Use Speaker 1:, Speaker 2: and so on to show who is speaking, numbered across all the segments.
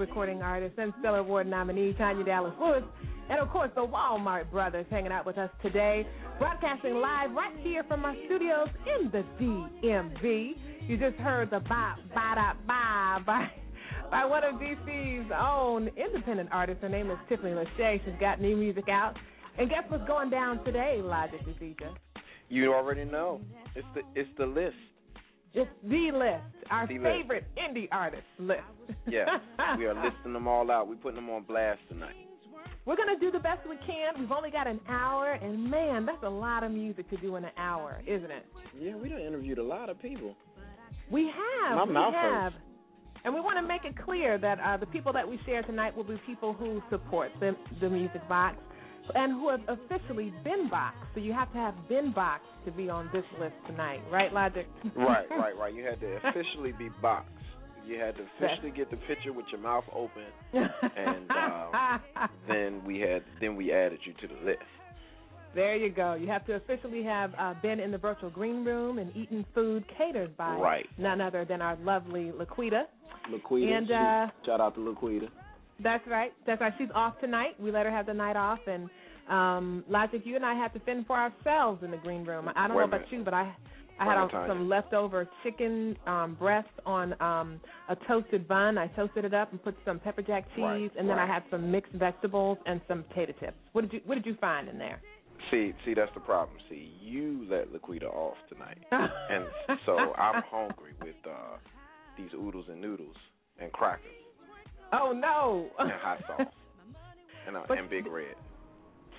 Speaker 1: Recording artist and Stellar Award nominee Tanya Dallas Lewis, and of course the Walmart Brothers hanging out with us today, broadcasting live right here from our studios in the DMV. You just heard the ba ba da ba by by one of DC's own independent artists. Her name is Tiffany Lachey. She's got new music out. And guess what's going down today, Logic the Teacher?
Speaker 2: You already know. It's the it's the list.
Speaker 1: It's the list, our the favorite list. indie artist list.
Speaker 2: yeah, we are listing them all out. We're putting them on blast tonight.
Speaker 1: We're gonna do the best we can. We've only got an hour, and man, that's a lot of music to do in an hour, isn't it?
Speaker 2: Yeah, we done interviewed a lot of people.
Speaker 1: We have.
Speaker 2: My
Speaker 1: we
Speaker 2: mouth
Speaker 1: have.
Speaker 2: Hurts.
Speaker 1: And we want to make it clear that uh, the people that we share tonight will be people who support the, the music box and who have officially been boxed. So you have to have been boxed to be on this list tonight, right, Logic?
Speaker 2: right, right, right. You had to officially be boxed. You had to officially get the picture with your mouth open, and um, then we had then we added you to the list.
Speaker 1: There you go. You have to officially have uh, been in the virtual green room and eaten food catered by
Speaker 2: right.
Speaker 1: none other than our lovely Laquita.
Speaker 2: Laquita.
Speaker 1: And uh,
Speaker 2: shout out to Laquita.
Speaker 1: That's right. That's right. She's off tonight. We let her have the night off, and um, Logic, you and I had to fend for ourselves in the green room. I don't
Speaker 2: Wait
Speaker 1: know about you, but I I had a, some leftover chicken um, breast on um, a toasted bun. I toasted it up and put some pepper jack cheese,
Speaker 2: right,
Speaker 1: and then
Speaker 2: right.
Speaker 1: I had some mixed vegetables and some potato chips. What did you What did you find in there?
Speaker 2: See, see, that's the problem. See, you let Laquita off tonight, and so I'm hungry with uh these oodles and noodles and crackers.
Speaker 1: Oh no!
Speaker 2: and hot sauce and uh, and Big Red.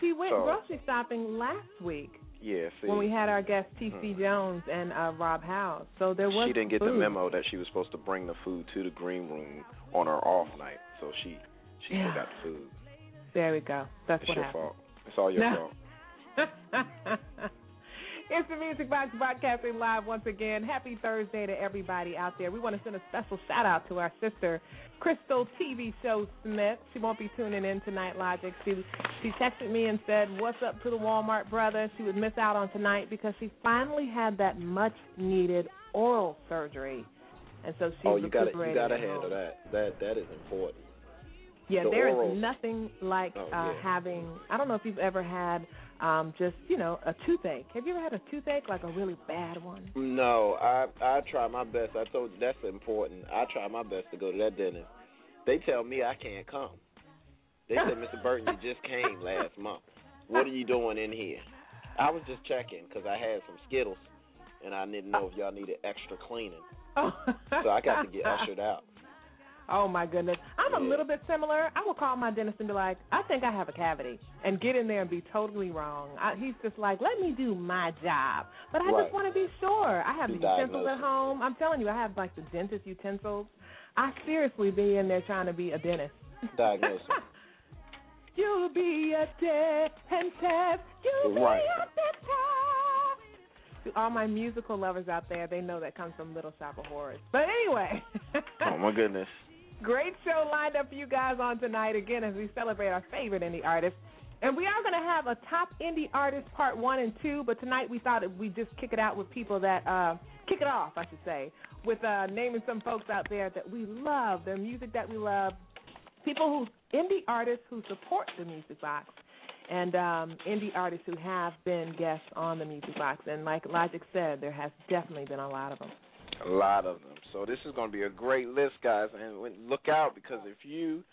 Speaker 1: She went
Speaker 2: so,
Speaker 1: grocery shopping last week.
Speaker 2: Yeah, see,
Speaker 1: when we had our guest T.C.
Speaker 2: Mm.
Speaker 1: Jones and uh, Rob House, so there was.
Speaker 2: She didn't get
Speaker 1: food.
Speaker 2: the memo that she was supposed to bring the food to the green room on her off night, so she she
Speaker 1: yeah.
Speaker 2: forgot the food.
Speaker 1: There we go. That's
Speaker 2: it's
Speaker 1: what
Speaker 2: your
Speaker 1: happened.
Speaker 2: fault. It's all your
Speaker 1: no.
Speaker 2: fault.
Speaker 1: it's the Music Box broadcasting live once again. Happy Thursday to everybody out there. We want to send a special shout out to our sister, Crystal TV Show Smith. She won't be tuning in tonight, Logic. She she texted me and said, "What's up to the Walmart brother?" She would miss out on tonight because she finally had that much needed oral surgery, and so she's
Speaker 2: oh, you got to you got to handle that. That that is important.
Speaker 1: Yeah,
Speaker 2: The
Speaker 1: there is
Speaker 2: oral-
Speaker 1: nothing like
Speaker 2: Oh,
Speaker 1: uh
Speaker 2: yeah.
Speaker 1: having. I don't know if you've ever had um just you know a toothache. Have you ever had a toothache like a really bad one?
Speaker 2: No, I I try my best. I told you that's important. I try my best to go to that dentist. They tell me I can't come. They said, Mr. Burton, you just came last month. What are you doing in here? I was just checking because I had some Skittles, and I didn't know if y'all needed extra cleaning. So I got to get ushered out.
Speaker 1: Oh my goodness, I'm a little bit similar. I will call my dentist and be like, I think I have a cavity, and get in there and be totally wrong. I, he's just like, let me do my job, but I
Speaker 2: Right.
Speaker 1: just want to be sure. I have the utensils at home. I'm telling you, I have like the dentist utensils. I seriously be in there trying to be a dentist.
Speaker 2: Diagnosis.
Speaker 1: You'll be a dentist. You'll
Speaker 2: Right.
Speaker 1: be a dentist. To all my musical lovers out there, they know that comes from Little Shop of Horrors. But anyway.
Speaker 2: oh my goodness.
Speaker 1: Great show lined up for you guys on tonight again as we celebrate our favorite indie artists. And we are going to have a top indie artist part one and two, but tonight we thought we'd just kick it out with people that uh, kick it off, I should say, with uh, naming some folks out there that we love, their music that we love, people who indie artists who support the Music Box, and um, indie artists who have been guests on the Music Box. And like Logic said, there has definitely been a lot of them.
Speaker 2: A lot of them. So this is going to be a great list, guys, and look out because if you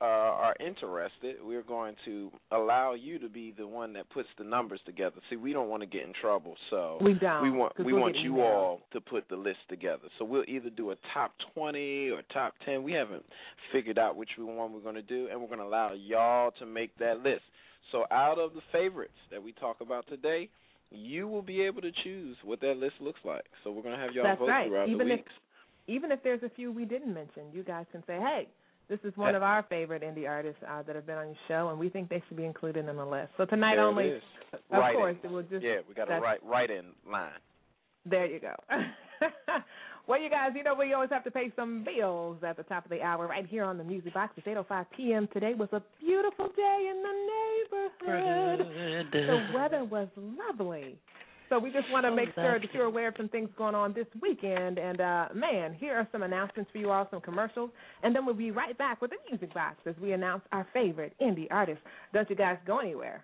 Speaker 2: uh, are interested, we're going to allow you to be the one that puts the numbers together. See, we don't want to get in trouble, so
Speaker 1: we don't.
Speaker 2: We want we want you all to put the list together. So we'll either do a top twenty or top ten. We haven't figured out which one we're going to do, and we're going to allow y'all to make that list. So out of the favorites that we talk about today, you will be able to choose what that list looks like. So we're going to have y'all
Speaker 1: That's
Speaker 2: vote
Speaker 1: right.
Speaker 2: throughout
Speaker 1: even
Speaker 2: the week.
Speaker 1: If, even if there's a few we didn't mention, you guys can say, "Hey, this is one of our favorite indie artists uh, that have been on your show, and we think they should be included in the list." So tonight
Speaker 2: there
Speaker 1: only,
Speaker 2: it is.
Speaker 1: of
Speaker 2: right
Speaker 1: course,
Speaker 2: in.
Speaker 1: it will just
Speaker 2: yeah, we got a right right in line.
Speaker 1: There you go. well, you guys, you know we always have to pay some bills at the top of the hour right here on the Music Box. It's 8:05 p.m. Today was a beautiful day in the neighborhood. The weather was lovely. So we just want to make sure that you're aware of some things going on this weekend. And uh man, here are some announcements for you all, some commercials, and then we'll be right back with the music box as we announce our favorite indie artists. Don't you guys go anywhere.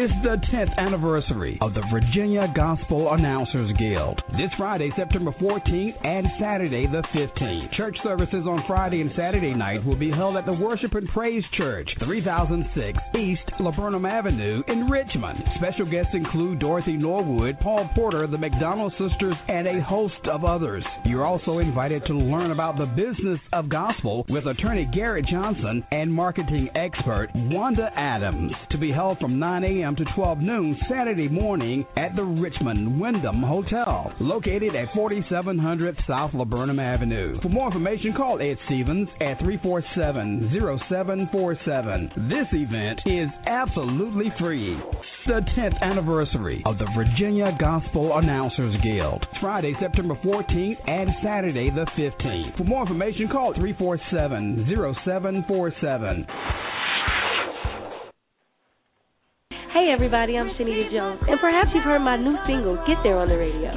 Speaker 3: It's the 10th anniversary of the Virginia Gospel Announcers Guild. This Friday, September 14th and Saturday the 15th. Church services on Friday and Saturday night will be held at the Worship and Praise Church, 3006 East Laburnum Avenue in Richmond. Special guests include Dorothy Norwood, Paul Porter, the McDonald sisters, and a host of others. You're also invited to learn about the business of gospel with attorney Garrett Johnson and marketing expert Wanda Adams to be held from 9 a.m to 12 noon Saturday morning at the Richmond Wyndham Hotel, located at 4700 South Laburnum Avenue. For more information, call Ed Stevens at 347-0747. This event is absolutely free. The 10th anniversary of the Virginia Gospel Announcers Guild, Friday, September 14th and Saturday the 15th. For more information, call 347-0747.
Speaker 4: Hey everybody, I'm Shanita Jones, and perhaps you've heard my new single, Get There, on the radio.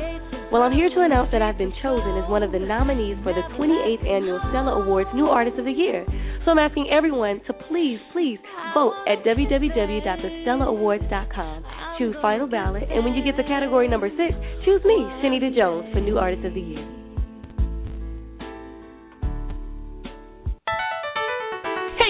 Speaker 4: Well, I'm here to announce that I've been chosen as one of the nominees for the 28th Annual Stellar Awards New Artist of the Year. So I'm asking everyone to please, please vote at www.thestellarAwards.com. Choose Final Ballot, and when you get to category number six, choose me, Shanita Jones, for New Artist of the Year.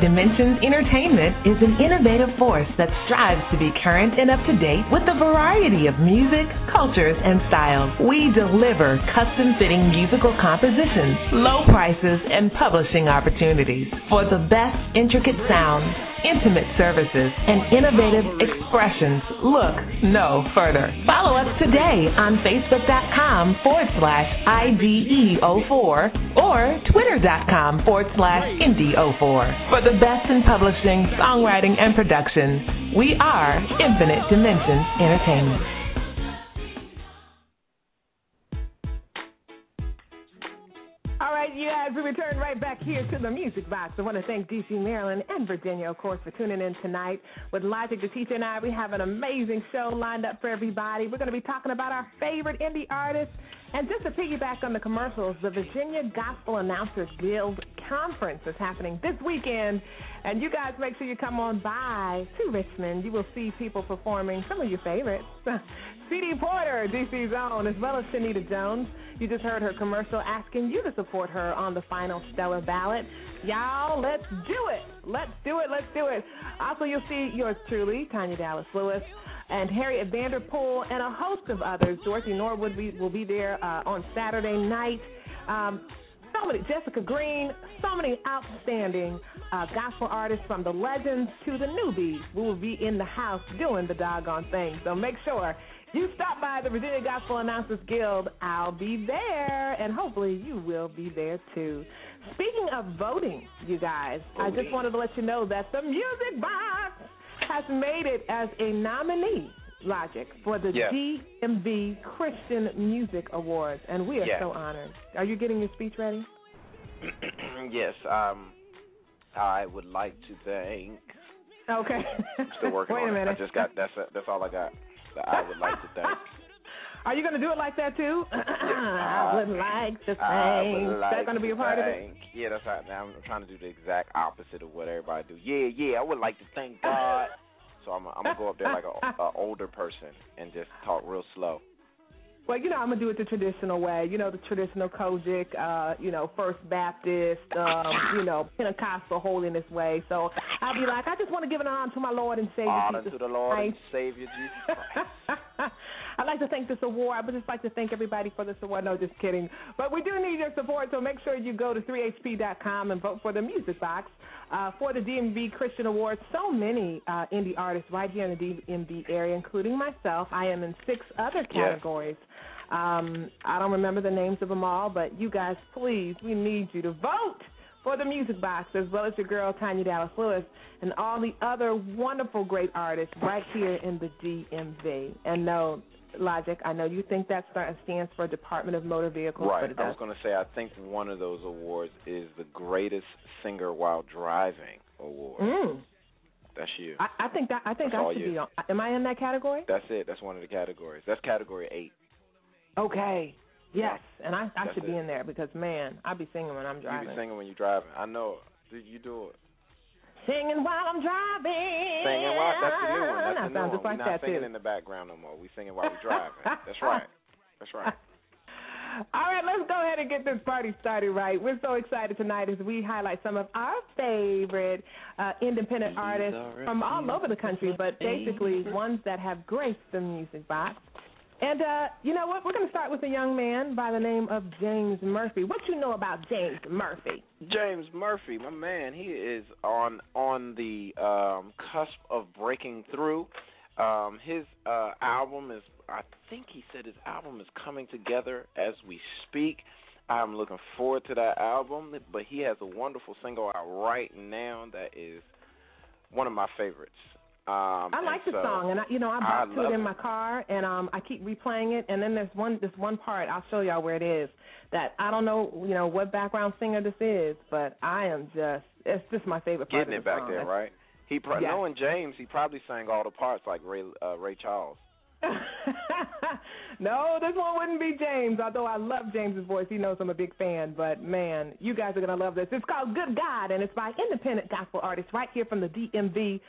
Speaker 5: Dimensions Entertainment is an innovative force that strives to be current and up to date with a variety of music, cultures, and styles. We deliver custom fitting musical compositions, low prices, and publishing opportunities. For the best intricate sound, intimate services, and innovative expressions, look no further. Follow us today on Facebook.com forward slash IDE04 or Twitter.com forward slash Indie04. For the best in publishing, songwriting, and production, we are Infinite Dimensions Entertainment.
Speaker 1: Guys, we return right back here to the Music Box. I want to thank DC, Maryland, and Virginia, of course, for tuning in tonight. With Logic, the teacher, and I, we have an amazing show lined up for everybody. We're going to be talking about our favorite indie artists. And just to piggyback on the commercials, the Virginia Gospel Announcers Guild Conference is happening this weekend. And you guys make sure you come on by to Richmond. You will see people performing some of your favorites. C.D. Porter, DC's own, as well as Shanita Jones. You just heard her commercial asking you to support her on the final stellar ballot. Y'all, let's do it. Let's do it. Let's do it. Also, you'll see yours truly, Tanya Dallas Lewis, and Harriet Vanderpool, and a host of others. Dorothy Norwood will be there uh, on Saturday night. Um, so many, Jessica Green, so many outstanding uh, gospel artists from the legends to the newbies. We will be in the house doing the doggone thing. So make sure you stop by the Virginia Gospel Announcers Guild. I'll be there, and hopefully you will be there too. Speaking of voting, you guys, I just wanted to let you know that the Music Box has made it as a nominee Logic, for the
Speaker 2: yes.
Speaker 1: DMV Christian Music Awards, and we are
Speaker 2: yes.
Speaker 1: so honored. Are you getting your speech ready?
Speaker 2: yes. Um, I would like to thank.
Speaker 1: Okay.
Speaker 2: Still working
Speaker 1: Wait
Speaker 2: on
Speaker 1: a minute.
Speaker 2: it. I just got that's that's all I got. That I would like to thank.
Speaker 1: Are you going to do it like that too? I would like to thank.
Speaker 2: Like
Speaker 1: Is that going to be a part of it?
Speaker 2: Yeah, that's right. Now I'm trying to do the exact opposite of what everybody do. Yeah, yeah. I would like to thank God. So I'm I'm gonna go up there like a, a older person and just talk real slow.
Speaker 1: Well, you know, I'm gonna do it the traditional way. You know, the traditional COGIC, uh, you know, First Baptist, um, you know, Pentecostal holiness way. So I'll be like, I just want to give an honor to my Lord and Savior
Speaker 2: Honor
Speaker 1: Jesus
Speaker 2: to the Lord and Savior Jesus Christ.
Speaker 1: I'd like to thank this award. I would just like to thank everybody for this award. No, just kidding. But we do need your support, so make sure you go to 3hp.com and vote for the Music Box uh, for the DMV Christian Awards. So many uh, indie artists right here in the DMV area, including myself. I am in six other categories. Um, I don't remember the names of them all, but you guys, please, we need you to vote for the Music Box, as well as your girl Tanya Dallas Lewis and all the other wonderful, great artists right here in the DMV. And no, Logic, I know you think that stands for Department of Motor Vehicles,
Speaker 2: Right. I was going to say, I think one of those awards is the greatest singer while driving award.
Speaker 1: Mm.
Speaker 2: That's you.
Speaker 1: I, I think that I think
Speaker 2: That's
Speaker 1: I should
Speaker 2: you.
Speaker 1: be on. Am I in that category?
Speaker 2: That's it. That's one of the categories. That's category eight.
Speaker 1: Okay. Yes, and I, I
Speaker 2: That's
Speaker 1: should be in there because man, I be singing when I'm driving.
Speaker 2: You
Speaker 1: driving.
Speaker 2: be singing when you're driving. I know. Do you do it?
Speaker 1: Singing while I'm driving.
Speaker 2: Singing while that's the new one. That's
Speaker 1: That
Speaker 2: the new one.
Speaker 1: just like
Speaker 2: We're not
Speaker 1: that
Speaker 2: singing
Speaker 1: too.
Speaker 2: in the background no more. We singing while we're driving. That's right. That's right.
Speaker 1: All right, let's go ahead and get this party started right. We're so excited tonight as we highlight some of our favorite uh, independent artists from all over the country, but basically ones that have graced the music box. And uh, you know what? We're going to start with a young man by the name of James Murphy. What you know about James Murphy?
Speaker 2: James Murphy, my man, he is on on the um, cusp of breaking through. Um, his uh, album is, I think he said his album is coming together as we speak. I'm looking forward to that album, but he has a wonderful single out right now that is one of my favorites. Um,
Speaker 1: I like the
Speaker 2: so-
Speaker 1: song, and I, you know I to it in
Speaker 2: it.
Speaker 1: my car, and um I keep replaying it. And then there's one this one part I'll show y'all where it is that I don't know you know what background singer this is, but I am just it's just my favorite part
Speaker 2: getting it back
Speaker 1: song.
Speaker 2: there, right? He pro-
Speaker 1: Yeah.
Speaker 2: knowing James, he probably sang all the parts like Ray uh, Ray Charles.
Speaker 1: no, this one wouldn't be James. Although I love James's voice, he knows I'm a big fan. But man, you guys are gonna love this. It's called Good God, and it's by independent gospel artists right here from the DMV.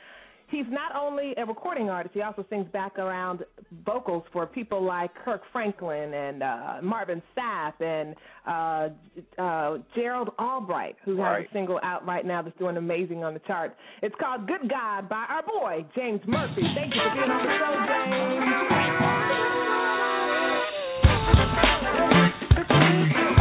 Speaker 1: He's not only a recording artist; he also sings background vocals for people like Kirk Franklin and uh, Marvin Sapp and uh, uh, Gerald Albright, who has a single out right now that's doing amazing on the charts. It's called Good God by our boy James Murphy. Thank you for being on the show, James.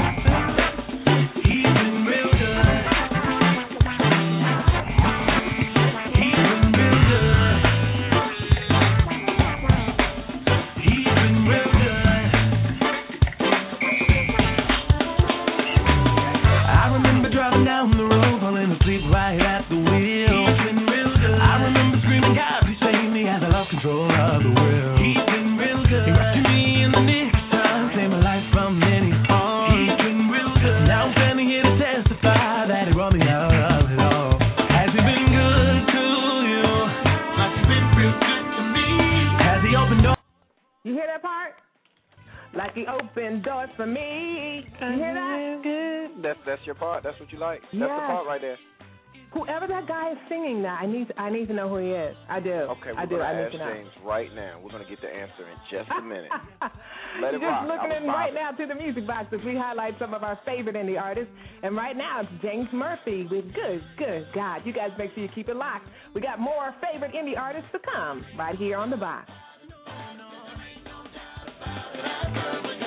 Speaker 6: I
Speaker 1: do.
Speaker 2: Okay, we're
Speaker 1: I do.
Speaker 2: gonna
Speaker 1: I need
Speaker 2: ask
Speaker 1: to know.
Speaker 2: James right now. We're gonna get the answer in just a minute. Let it
Speaker 1: You're
Speaker 2: rock.
Speaker 1: just looking in right
Speaker 2: bobbing.
Speaker 1: now to the music box as we highlight some of our favorite indie artists. And right now it's James Murphy with Good, Good God. You guys make sure you keep it locked. We got more favorite indie artists to come right here on the box.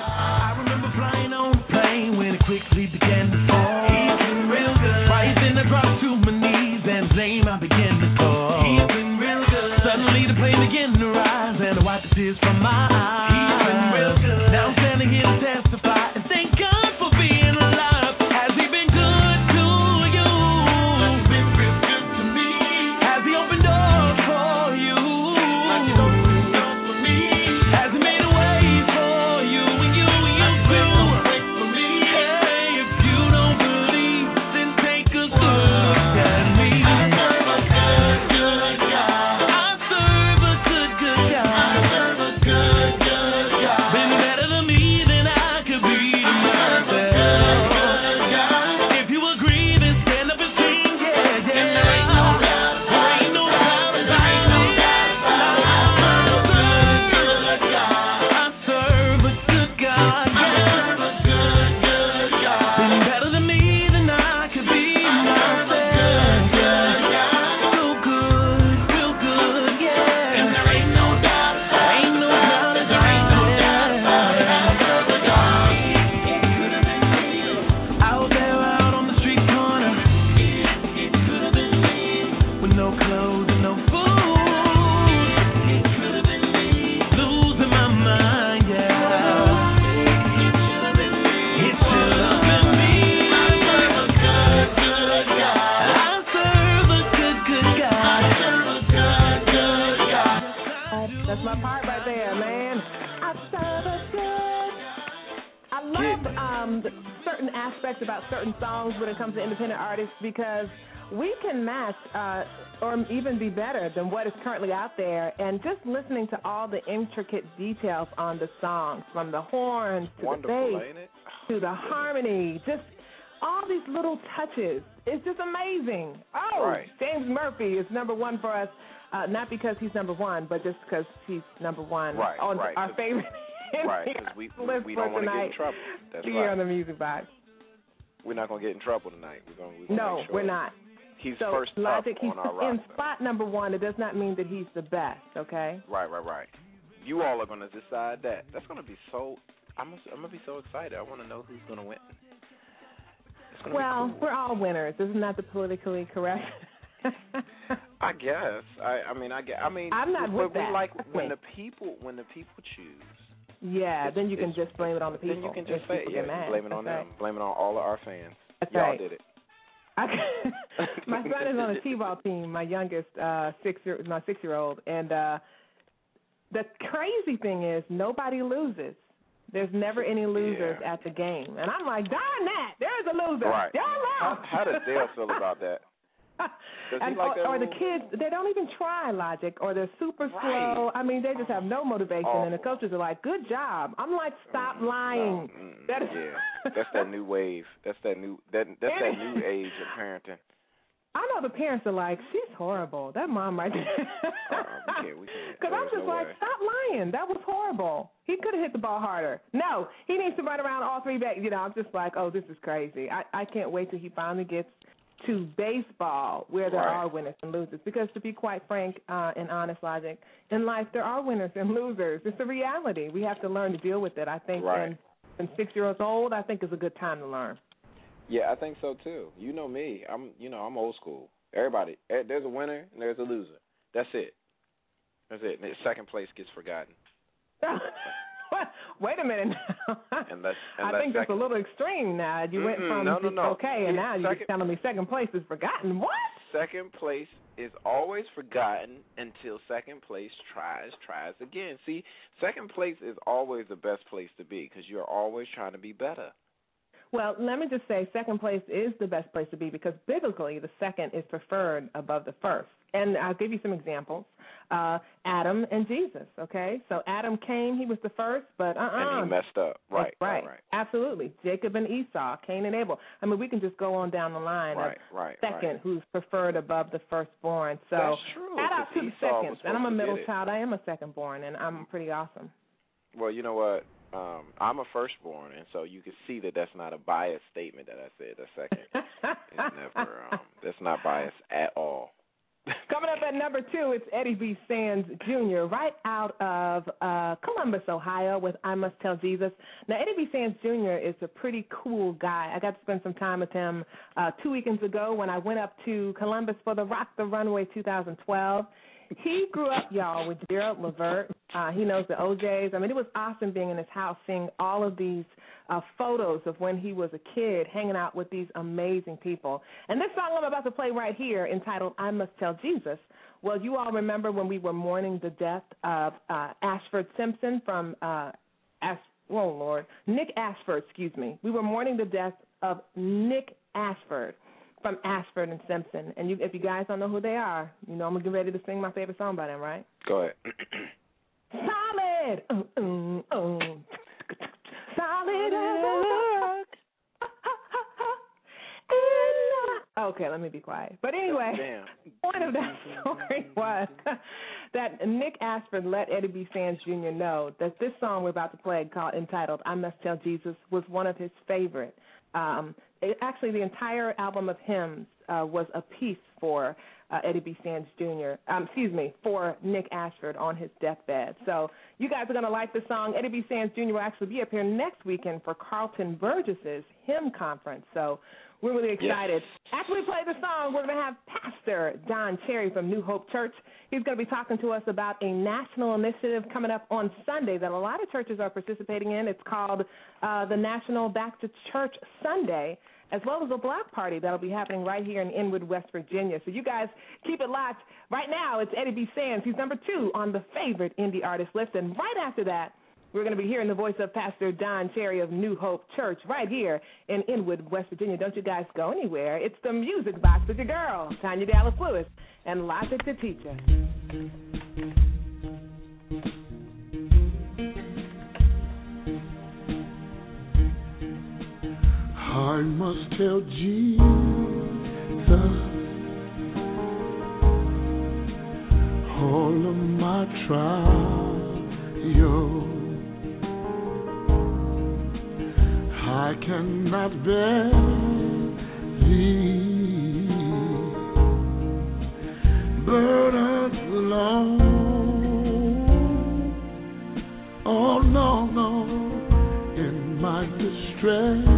Speaker 6: I remember flying on a plane when it quickly began to fall. He's been real good. Right then I dropped to my knees and his I began to call. Suddenly the plane began to rise and I wiped the tears from my eyes. Been real good. Now I'm standing here to testify
Speaker 1: it comes to independent artists because we can match uh, or even be better than what is currently out there. And just listening to all the intricate details on the songs, from the horns to
Speaker 2: Wonderful,
Speaker 1: the bass
Speaker 2: ain't
Speaker 1: to the harmony, just all these little touches. It's just amazing. Oh,
Speaker 2: Right.
Speaker 1: James Murphy is number one for us, uh, not because he's number one, but just because he's number one
Speaker 2: Right,
Speaker 1: on
Speaker 2: right,
Speaker 1: our favorite.
Speaker 2: Right, because we, we, we don't want to get in trouble. That's
Speaker 1: here
Speaker 2: right.
Speaker 1: on the music box.
Speaker 2: We're not going to get in trouble tonight. We're going to
Speaker 1: No,
Speaker 2: sure
Speaker 1: we're not.
Speaker 2: He's
Speaker 1: so
Speaker 2: first
Speaker 1: Logic, he's in spot number one. It does not mean that he's the best. Okay.
Speaker 2: Right, right, right. You all are going to decide that. That's going to be so. I'm gonna, I'm going to be so excited. I want to know who's going to win.
Speaker 1: Well,
Speaker 2: cool.
Speaker 1: we're all winners. Isn't that the politically correct?
Speaker 2: I guess. I I mean I get. I mean
Speaker 1: I'm not
Speaker 2: but
Speaker 1: with
Speaker 2: we
Speaker 1: that.
Speaker 2: like when the people when the people choose.
Speaker 1: Yeah,
Speaker 2: It's-
Speaker 1: then you can just blame it on the people.
Speaker 2: Then you can just say yeah, blame it on
Speaker 1: That's
Speaker 2: them. Blame it on all of our fans.
Speaker 1: That's
Speaker 2: Y'all
Speaker 1: right.
Speaker 2: did it.
Speaker 1: I, my son is on a t-ball team. My youngest, uh, six year, my six-year-old, and uh, the crazy thing is nobody loses. There's never any losers
Speaker 2: Yeah.
Speaker 1: at the game, and I'm like, darn that, there's a loser.
Speaker 2: Right.
Speaker 1: Y'all
Speaker 2: How, how does Dale feel about that?
Speaker 1: And,
Speaker 2: like
Speaker 1: or, or the kids, they don't even try logic, or they're super
Speaker 2: Right.
Speaker 1: slow. I mean, they just have no motivation, and the coaches are like, "Good job." I'm like, "Stop lying."
Speaker 2: No, mm,
Speaker 1: That is-
Speaker 2: yeah, that's that new wave. That's that new that that's that new age of parenting.
Speaker 1: I know the parents are like, "She's horrible." That mom right there.
Speaker 2: Uh, we can't. We can't.
Speaker 1: Because I'm just
Speaker 2: no
Speaker 1: like,
Speaker 2: way.
Speaker 1: stop lying. That was horrible. He could have hit the ball harder. No, he needs to run around all three back. You know, I'm just like, oh, this is crazy. I I can't wait till he finally gets to baseball where there
Speaker 2: Right.
Speaker 1: are winners and losers. Because to be quite frank uh, and honest, logic in life, there are winners and losers. It's a reality. We have to learn to deal with it. I think
Speaker 2: Right.
Speaker 1: when when six years old, I think is a good time to learn.
Speaker 2: Yeah, I think so too. You know me. I'm you know I'm old school. Everybody, eh, there's a winner and there's a loser. That's it. That's it. And second place gets forgotten.
Speaker 1: Wait a minute now.
Speaker 2: Unless,
Speaker 1: I think that's a little extreme now. You went
Speaker 2: Mm-mm,
Speaker 1: from
Speaker 2: no, no, no.
Speaker 1: okay, and now you're telling me second place is forgotten. What?
Speaker 2: second place is always forgotten until second place tries tries again. See, second place is always the best place to be because you're always trying to be better.
Speaker 1: Well, let me just say, second place is the best place to be because biblically, the second is preferred above the first. And I'll give you some examples. Uh, Adam and Jesus. Okay, so Adam came; he was the first, but uh, uh
Speaker 2: And he messed up. Right.
Speaker 1: right,
Speaker 2: Right.
Speaker 1: Absolutely. Jacob and Esau, Cain and Abel. I mean, we can just go on down the line
Speaker 2: Right.
Speaker 1: of
Speaker 2: Right.
Speaker 1: second,
Speaker 2: right.
Speaker 1: who's preferred above the firstborn. So
Speaker 2: That's true.
Speaker 1: shout out to the seconds. And I'm a middle child. I am a secondborn, and I'm pretty awesome.
Speaker 2: Well, you know what? Um, I'm a firstborn, and so you can see that that's not a biased statement that I said. A second, it's never. Um, that's not biased at all.
Speaker 1: Coming up at number two, it's Eddie B. Sands Jr., right out of uh, Columbus, Ohio, with I Must Tell Jesus. Now, Eddie B. Sands Jr. is a pretty cool guy. I got to spend some time with him uh, two weekends ago when I went up to Columbus for the Rock the Runway 2012. He grew up, y'all, with Gerald Levert. Uh, he knows the O'Jays. I mean, it was awesome being in his house, seeing all of these uh, photos of when he was a kid, hanging out with these amazing people. And this song I'm about to play right here, entitled "I Must Tell Jesus." Well, you all remember when we were mourning the death of uh, Ashford Simpson from uh. Oh Lord, Nick Ashford. Excuse me. We were mourning the death of Nick Ashford from Ashford and Simpson. And you, if you guys don't know who they are, you know I'm gonna get ready to sing my favorite song by them, right?
Speaker 2: Go ahead.
Speaker 1: Solid. Uh, uh, uh. Solid as a rock. Okay, let me be quiet. But anyway,
Speaker 2: Damn.
Speaker 1: point of that story was that Nick Ashford let Eddie B. Sands Jr. know that this song we're about to play, called entitled "I Must Tell Jesus," was one of his favorite. Um, it, actually, the entire album of hymns uh, was a piece for uh, Eddie B. Sands Jr. Um, excuse me, for Nick Ashford on his deathbed. So you guys are going to like this song. Eddie B. Sands Jr. will actually be up here next weekend for Carlton Burgess's hymn conference. So we're really excited. After we play the song, we're going to have Pastor Don Cherry from New Hope Church. He's going to be talking to us about a national initiative coming up on Sunday that a lot of churches are participating in. It's called uh, the National Back to Church Sunday, as well as a block party that'll be happening right here in Inwood, West Virginia. So you guys keep it locked. Right now, it's Eddie B. Sands. He's number two on the favorite indie artist list. And right after that, We're going to be hearing the voice of Pastor Don Cherry of New Hope Church right here in Inwood, West Virginia. Don't you guys go anywhere. It's the Music Box with your girl, Tanya Dallas Lewis, and Logic the Teacher.
Speaker 7: I must tell Jesus all of my trials. I cannot bear these burdens alone. Oh no, no, in my distress,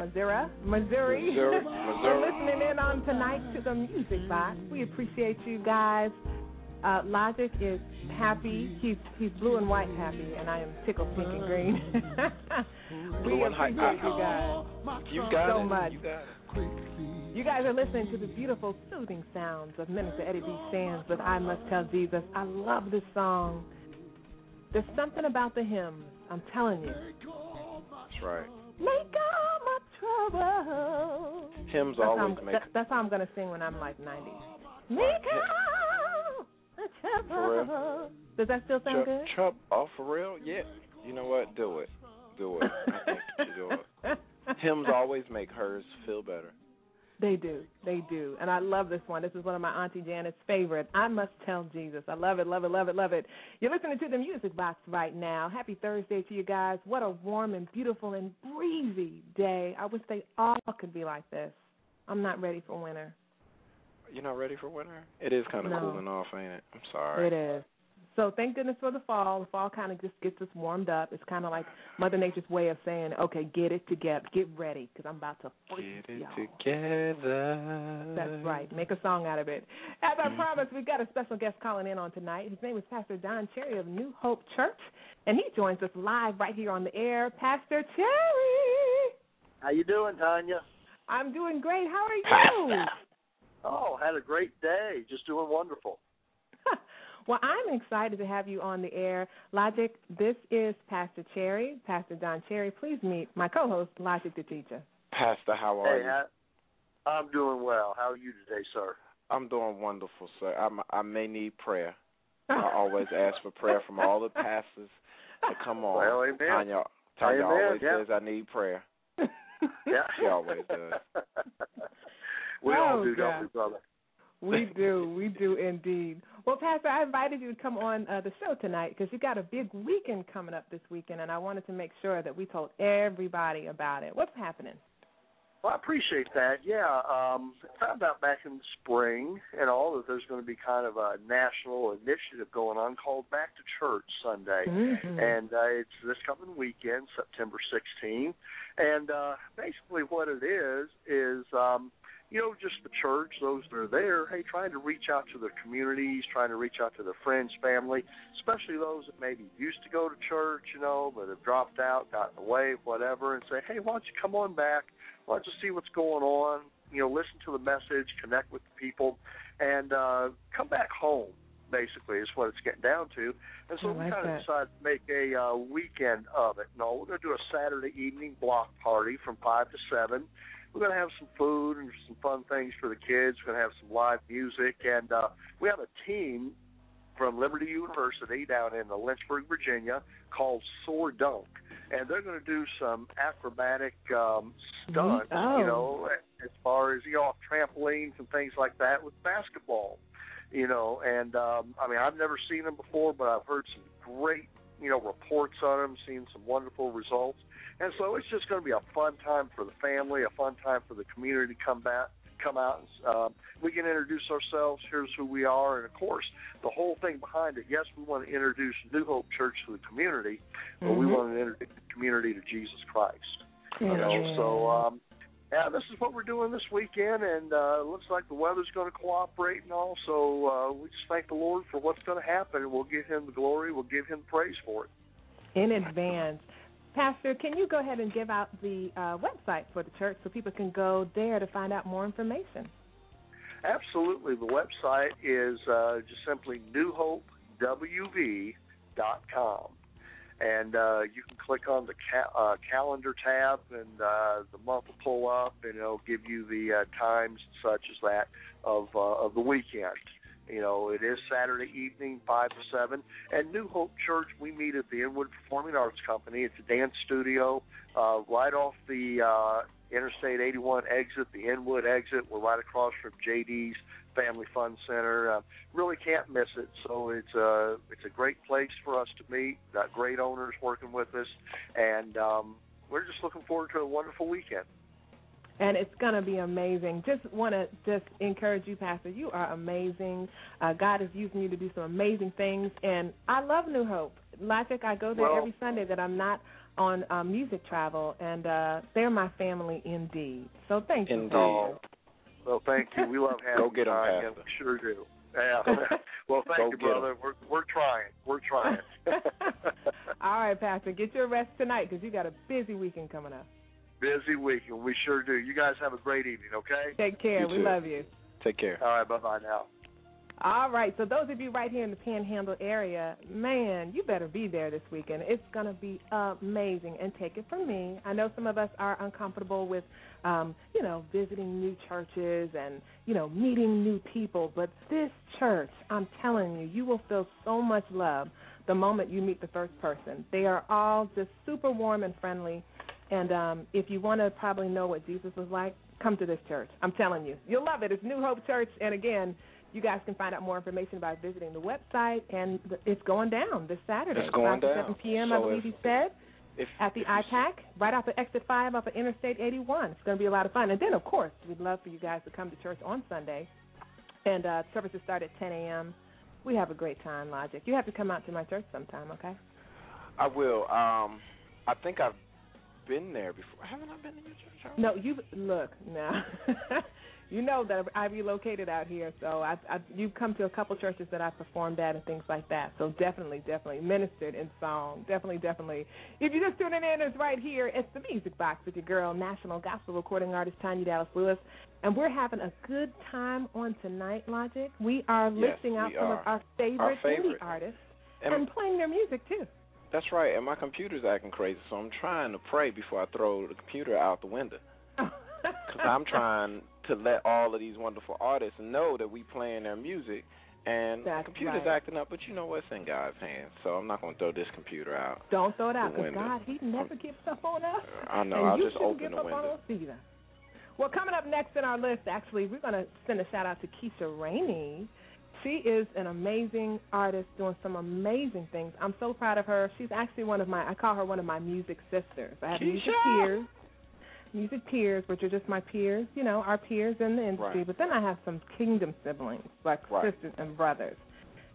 Speaker 7: of
Speaker 1: Missouri, Missouri, Missouri, for
Speaker 2: Missouri.
Speaker 1: listening in on tonight to the Music Box. We appreciate you guys. Uh, Logic is happy. He's he's blue and white happy, and I am tickled pink and green. we
Speaker 2: Blue
Speaker 1: appreciate you guys
Speaker 2: You got
Speaker 1: so
Speaker 2: it.
Speaker 1: much.
Speaker 2: You.
Speaker 1: You guys are listening to the beautiful, soothing sounds of Minister Eddie B. Sands with I Must Tell Jesus. I love this song. There's something about the hymns, I'm telling you.
Speaker 2: That's right.
Speaker 1: Make all my trouble.
Speaker 2: Hymns
Speaker 1: That's how,
Speaker 2: always
Speaker 1: I'm,
Speaker 2: make.
Speaker 1: that, that's how I'm going to sing when I'm like 90. Make all the trouble. Does that still sound
Speaker 2: Chuck,
Speaker 1: good?
Speaker 2: Chuck, oh for real? Yeah. You know what? Do it. Do it. I think you do it. Hymns always make hers feel better.
Speaker 1: They do. They do. And I love this one. This is one of my Auntie Janet's favorite. I must tell Jesus. I love it, love it, love it, love it. You're listening to the Music Box right now. Happy Thursday to you guys. What a warm and beautiful and breezy day. I wish they all could be like this. I'm not ready for winter.
Speaker 2: You're not ready for winter? It is kind of
Speaker 1: No.
Speaker 2: cooling off, ain't it? I'm sorry.
Speaker 1: It is. So thank goodness for the fall. The fall kind of just gets us warmed up. It's kind of like Mother Nature's way of saying, okay, get it together, get ready, because I'm about to freeze
Speaker 2: Get it
Speaker 1: y'all.
Speaker 2: together.
Speaker 1: That's right. Make a song out of it. As I mm-hmm. promised, we've got a special guest calling in on tonight. His name is Pastor Don Cherry of New Hope Church, and he joins us live right here on the air. Pastor Cherry,
Speaker 8: How you doing, Tanya?
Speaker 1: I'm doing great. How are you?
Speaker 8: Oh, had a great day. Just doing wonderful.
Speaker 1: Well, I'm excited to have you on the air. Logic, this is Pastor Cherry, Pastor Don Cherry. Please meet my co-host, Logic the Teacher.
Speaker 2: Pastor, how are
Speaker 8: Hey,
Speaker 2: you?
Speaker 8: how, I'm doing well. How are you today, sir?
Speaker 2: I'm doing wonderful, sir. I'm, I may need prayer. I always ask for prayer from all the pastors to come on.
Speaker 8: Well, amen.
Speaker 2: Tanya, Tanya
Speaker 8: Amen,
Speaker 2: always
Speaker 8: yeah.
Speaker 2: says I need prayer.
Speaker 8: Yeah.
Speaker 2: She always does.
Speaker 8: we all
Speaker 1: Oh,
Speaker 8: do,
Speaker 1: God.
Speaker 8: don't we, brother?
Speaker 1: We do, we do indeed. Well, Pastor, I invited you to come on uh, the show tonight because you got a big weekend coming up this weekend, and I wanted to make sure that we told everybody about it. What's happening?
Speaker 8: Well, I appreciate that. Yeah, um, I found out back in the spring and all that there's going to be kind of a national initiative going on called Back to Church Sunday.
Speaker 1: Mhm.
Speaker 8: and uh, it's this coming weekend, September 16th. And uh, basically, what it is is, um, you know, just the church, those that are there, hey, trying to reach out to their communities, trying to reach out to their friends, family, especially those that maybe used to go to church, you know, but have dropped out, gotten away, whatever, and say, hey, why don't you come on back? Why don't you see what's going on? You know, listen to the message, connect with the people, and uh, come back home. Basically, is what it's getting down to. And so
Speaker 1: I
Speaker 8: we
Speaker 1: like
Speaker 8: kind of
Speaker 1: that.
Speaker 8: decided to make a uh, weekend of it. No, we're going to do a Saturday evening block party from five to seven. We're going to have some food and some fun things for the kids. We're going to have some live music, and uh, we have a team from Liberty University down in uh, Lynchburg, Virginia, called Soar Dunk, and they're going to do some acrobatic um, stunts.
Speaker 1: Oh.
Speaker 8: You know, as far as you know, off trampolines and things like that with basketball. You know, and um, I mean, I've never seen them before, but I've heard some great, you know, reports on them, seen some wonderful results, and so it's just going to be a fun time for the family, a fun time for the community to come back, come out. And, um, we can introduce ourselves. Here's who we are, and of course, the whole thing behind it. Yes, we want to introduce New Hope Church to the community, but we
Speaker 1: Mhm.
Speaker 8: want to introduce the community to Jesus Christ. You know, so um, yeah, this is what we're doing this weekend, and uh, it looks like the weather's going to cooperate and all. So uh, we just thank the Lord for what's going to happen, and we'll give Him the glory. We'll give Him praise for it.
Speaker 1: in advance. Pastor, can you go ahead and give out the uh, website for the church so people can go there to find out more information?
Speaker 8: Absolutely. The website is uh, just simply newhopewv.com. And uh, you can click on the ca- uh, calendar tab, and uh, the month will pull up, and it'll give you the uh, times such as that of uh, of the weekend. You know, it is Saturday evening, five to seven. And New Hope Church, we meet at the Inwood Performing Arts Company. It's a dance studio uh, right off the uh, Interstate 81 exit, the Inwood exit. We're right across from JD's Family Fun Center. Uh, really can't miss it. So it's a it's a great place for us to meet. Got great owners working with us, and um, we're just looking forward to a wonderful weekend.
Speaker 1: And it's going to be amazing. Just want to just encourage you, Pastor. You are amazing. Uh, God is using you to do some amazing things, and I love New Hope. Logic, I go there
Speaker 8: Well-
Speaker 1: every Sunday that I'm not on uh, music travel, and uh, they're my family indeed. So thank you.
Speaker 2: Indeed.
Speaker 1: Pastor.
Speaker 8: Well, thank you. We love having
Speaker 2: Go get 'em,
Speaker 8: you,
Speaker 2: Pastor.
Speaker 8: We sure do. Yeah. well, thank
Speaker 2: Go
Speaker 8: you, brother. We're we're trying. We're trying.
Speaker 1: All right, Pastor, get your rest tonight because you got a busy weekend coming up.
Speaker 8: Busy weekend. We sure do. You guys have a great evening. Okay.
Speaker 1: Take care.
Speaker 2: You
Speaker 1: we
Speaker 2: too.
Speaker 1: love you.
Speaker 2: Take care.
Speaker 8: All right. Bye bye now.
Speaker 1: All right, so those of you right here in the Panhandle area, man, you better be there this weekend. It's going to be amazing. And take it from me, I know some of us are uncomfortable with, um, you know, visiting new churches and, you know, meeting new people. But this church, I'm telling you, you will feel so much love the moment you meet the first person. They are all just super warm and friendly. And um, if you want to probably know what Jesus was like, come to this church. I'm telling you, you'll love it. It's New Hope Church, and again, you guys can find out more information by visiting the website, and it's going down this Saturday.
Speaker 2: It's going
Speaker 1: 5
Speaker 2: down.
Speaker 1: 7 p.m. I believe
Speaker 2: if-
Speaker 1: he said.
Speaker 2: If,
Speaker 1: at the
Speaker 2: if
Speaker 1: IPAC, right off the exit five off of Interstate 81. It's going to be a lot of fun. And then, of course, we'd love for you guys to come to church on Sunday. And uh, services start at 10 a.m. We have a great time, Logic. You have to come out to my church sometime, okay?
Speaker 2: I will. Um, I think I've been there before. Haven't I been in your church?
Speaker 1: No, you look now. you know that I relocated out here, so I, I you've come to a couple churches that I performed at and things like that. So definitely, definitely ministered in song. Definitely, definitely. If you're just tuning in, it's right here. It's the Music Box with your girl, national gospel recording artist Tanya Dallas Lewis, and we're having a good time on tonight. Logic. We are
Speaker 2: Yes,
Speaker 1: listing out some
Speaker 2: are.
Speaker 1: of our favorite,
Speaker 2: Our favorite.
Speaker 1: indie artists
Speaker 2: And-
Speaker 1: and playing their music too.
Speaker 2: That's right. And my computer's acting crazy, so I'm trying to pray before I throw the computer out the window. Because I'm trying to let all of these wonderful artists know that we playing their music, and
Speaker 1: That's
Speaker 2: the computer's
Speaker 1: right.
Speaker 2: acting up. But you know what's in God's hands, so I'm not going to throw this computer out.
Speaker 1: Don't throw it out because. God, He never gives up on us.
Speaker 2: I know.
Speaker 1: and
Speaker 2: I'll
Speaker 1: you
Speaker 2: just open
Speaker 1: give
Speaker 2: the
Speaker 1: up on
Speaker 2: window.
Speaker 1: us either. Well, coming up next in our list, actually, we're going to send a shout out to Keisha Rainey. She is an amazing artist doing some amazing things. I'm so proud of her. She's actually one of my, I call her one of my music sisters. I have music peers, music peers, which are just my peers, you know, our peers in the industry.
Speaker 2: Right.
Speaker 1: But then I have some kingdom siblings, like
Speaker 2: Right.
Speaker 1: sisters and brothers.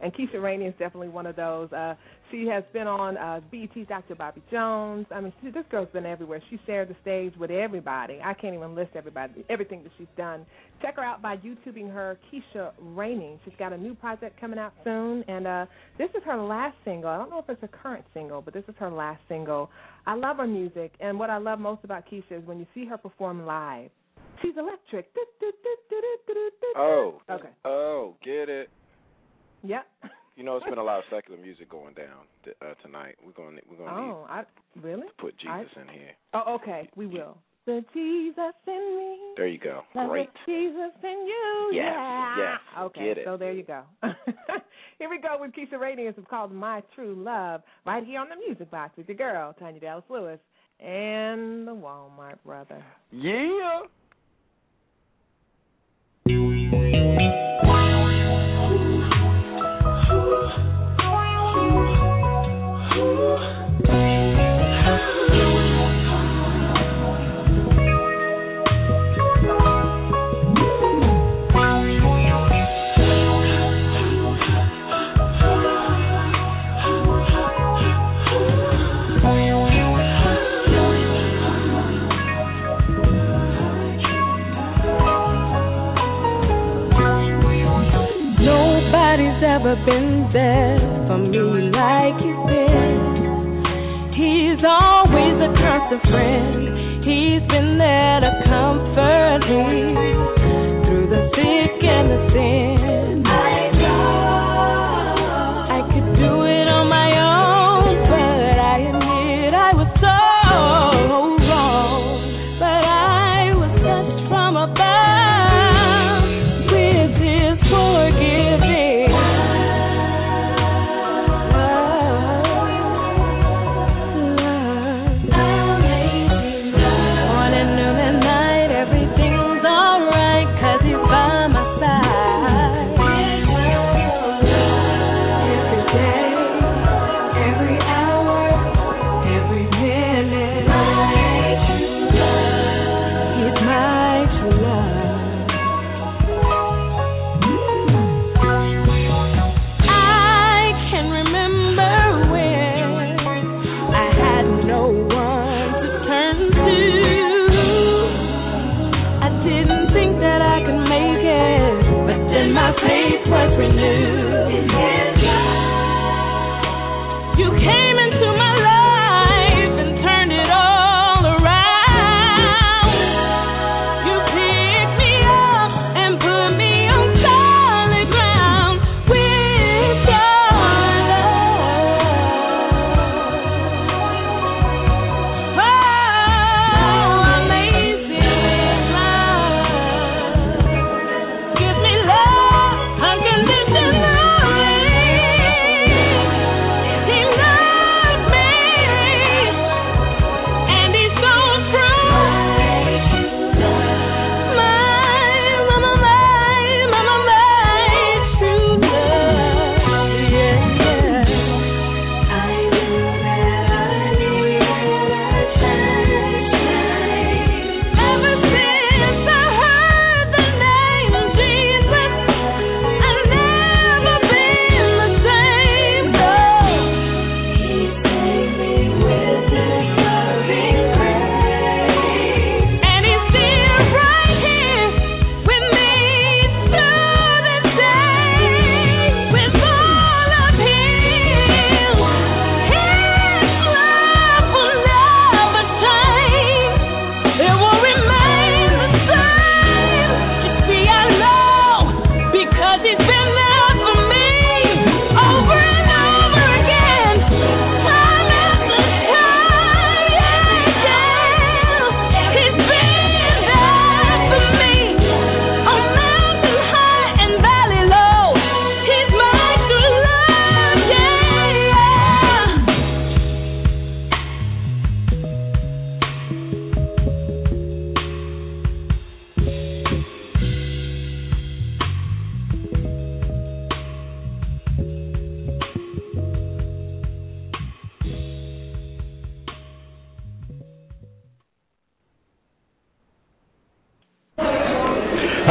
Speaker 1: And Keisha Rainey is definitely one of those. Uh, she has been on uh, BET's Dr. Bobby Jones. I mean, she, this girl's been everywhere. She shared the stage with everybody. I can't even list everybody, everything that she's done. Check her out by YouTubing her, Keisha Rainey. She's got a new project coming out soon, and uh, this is her last single. I don't know if it's a current single, but this is her last single. I love her music, and what I love most about Keisha is when you see her perform live. She's electric.
Speaker 2: Oh.
Speaker 1: Okay.
Speaker 2: Oh, get it.
Speaker 1: Yep.
Speaker 2: You know, it's been a lot of secular music going down th- uh, tonight. We're going to we're going to
Speaker 1: Oh, I really?
Speaker 2: need to put
Speaker 1: I-
Speaker 2: Jesus in here.
Speaker 1: Oh, okay. We will. The Jesus in me.
Speaker 2: There you go. Great.
Speaker 1: the Jesus in you.
Speaker 2: Yes,
Speaker 1: yeah.
Speaker 2: yes,
Speaker 1: Okay,
Speaker 2: get it.
Speaker 1: so there you go. here we go with Keisha Rainey. It's called My True Love, right here on the Music Box with your girl, Tanya Dallas Lewis, and the Walmart brother.
Speaker 2: Yeah.
Speaker 4: Nobody's ever been there for me like you've been. He's always a constant friend. He's been there to comfort me through the thick and the thin.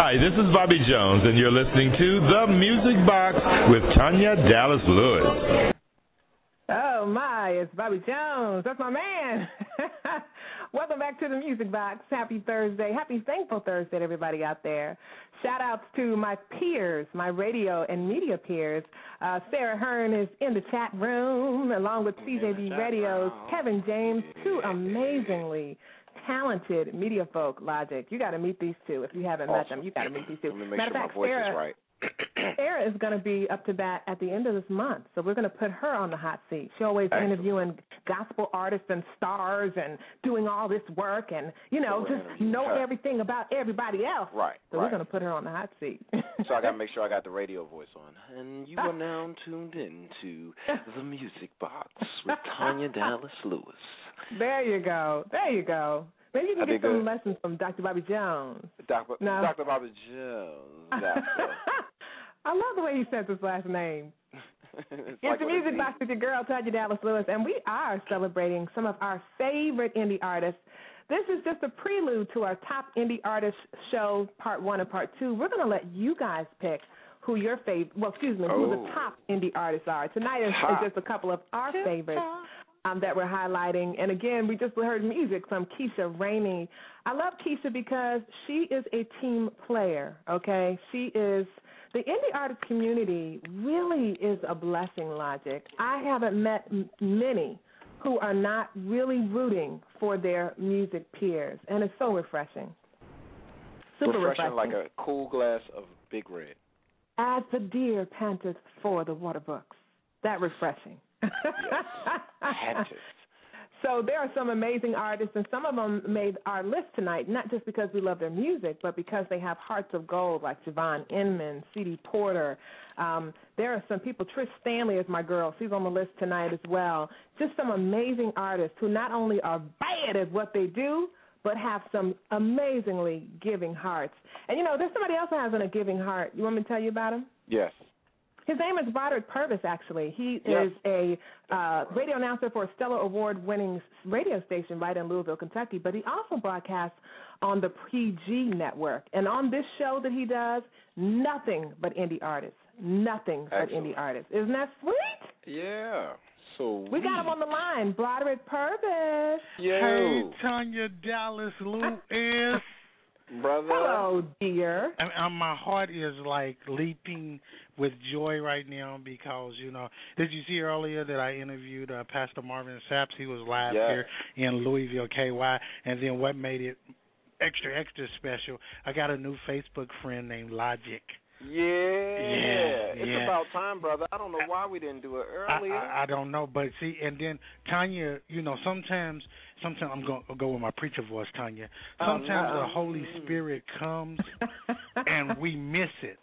Speaker 4: Hi,
Speaker 9: this is Bobby Jones, and you're listening to The Music Box with Tanya Dallas Lewis.
Speaker 1: Oh my, it's Bobby Jones. That's my man. Welcome back to the Music Box. Happy Thursday. Happy Thankful Thursday to everybody out there. Shout outs to my peers, my radio and media peers. Uh, Sarah Hearn is in the chat room along with CJB Radio's Kevin James, two amazingly talented media folk, Logic. You got to meet these two. If you haven't met them, you got to meet these two.
Speaker 2: Let me make
Speaker 1: Matter
Speaker 2: sure
Speaker 1: of
Speaker 2: my
Speaker 1: fact,
Speaker 2: voice
Speaker 1: Sarah,
Speaker 2: is right.
Speaker 1: Sarah is going to be up to bat at the end of this month, so we're going to put her on the hot seat. She's always
Speaker 2: Excellent.
Speaker 1: interviewing gospel artists and stars and doing all this work and you know
Speaker 2: So
Speaker 1: just know
Speaker 2: her.
Speaker 1: everything about everybody else.
Speaker 2: Right,
Speaker 1: So we're going to put her on the hot seat.
Speaker 2: So I got to make sure I got the radio voice on. And you are now tuned in to the Music Box with Tanya Dallas Lewis.
Speaker 1: There you go. There you go. Maybe you
Speaker 2: I
Speaker 1: can get some
Speaker 2: good.
Speaker 1: lessons from Dr. Bobby Jones.
Speaker 2: Dr.
Speaker 1: No.
Speaker 2: Dr. Bobby Jones.
Speaker 1: I love the way he says his last name.
Speaker 2: it.
Speaker 1: It's
Speaker 2: like
Speaker 1: the
Speaker 2: what it
Speaker 1: Music. Box with your girl, Tanya Dallas Lewis, and we are celebrating some of our favorite indie artists. This is just a prelude to our top indie artists show, part one and part two. We're going to let you guys pick who your favorite, well, excuse me, who the
Speaker 2: Oh.
Speaker 1: top indie artists are. Tonight is, is just a couple of our favorites um, that we're highlighting. And again, we just heard music from Keisha Rainey. I love Keisha because she is a team player, okay? She is the indie artist community really is a blessing, Logic. I haven't met m- many who are not really rooting for their music peers, and it's so refreshing. Super
Speaker 2: refreshing, like a cool glass of Big Red.
Speaker 1: As the deer panteth for the water brooks. That refreshing.
Speaker 2: To.
Speaker 1: So there are some amazing artists, and some of them made our list tonight, not just because we love their music, but because they have hearts of gold, like Javon Inman, C.D. Porter. Um, there are some people. Trish Stanley is my girl. She's on the list tonight as well. Just some amazing artists who not only are bad at what they do, but have some amazingly giving hearts. And you know, there's somebody else who has a giving heart. You want me to tell you about him?
Speaker 2: Yes.
Speaker 1: His name is Broderick Purvis, actually. He
Speaker 2: Yes.
Speaker 1: is a uh, radio announcer for a Stellar Award winning radio station right in Louisville, Kentucky, but he also broadcasts on the PG network. And on this show that he does, nothing but indie artists. Nothing but indie artists. Isn't that sweet?
Speaker 2: Yeah. So
Speaker 1: We got him on the line, Broderick Purvis.
Speaker 2: Yo.
Speaker 10: Hey, Tanya Dallas Lewis.
Speaker 2: brother.
Speaker 1: Hello, dear.
Speaker 10: And, and my heart is like leaping with joy right now because you know. Did you see earlier that I interviewed uh, Pastor Marvin Saps? He was live
Speaker 2: Yeah.
Speaker 10: here in Louisville, KY. And then what made it extra extra special? I got a new Facebook friend named Logic.
Speaker 2: Yeah.
Speaker 10: Yeah,
Speaker 2: It's
Speaker 10: yeah.
Speaker 2: about time, brother. I don't know why we didn't do it
Speaker 10: I,
Speaker 2: earlier.
Speaker 10: I, I don't know, but see, and then Tanya, you know, sometimes, sometimes I'm going to go with my preacher voice, Tanya.
Speaker 2: Oh,
Speaker 10: Sometimes
Speaker 2: no.
Speaker 10: the Holy Spirit comes and we miss it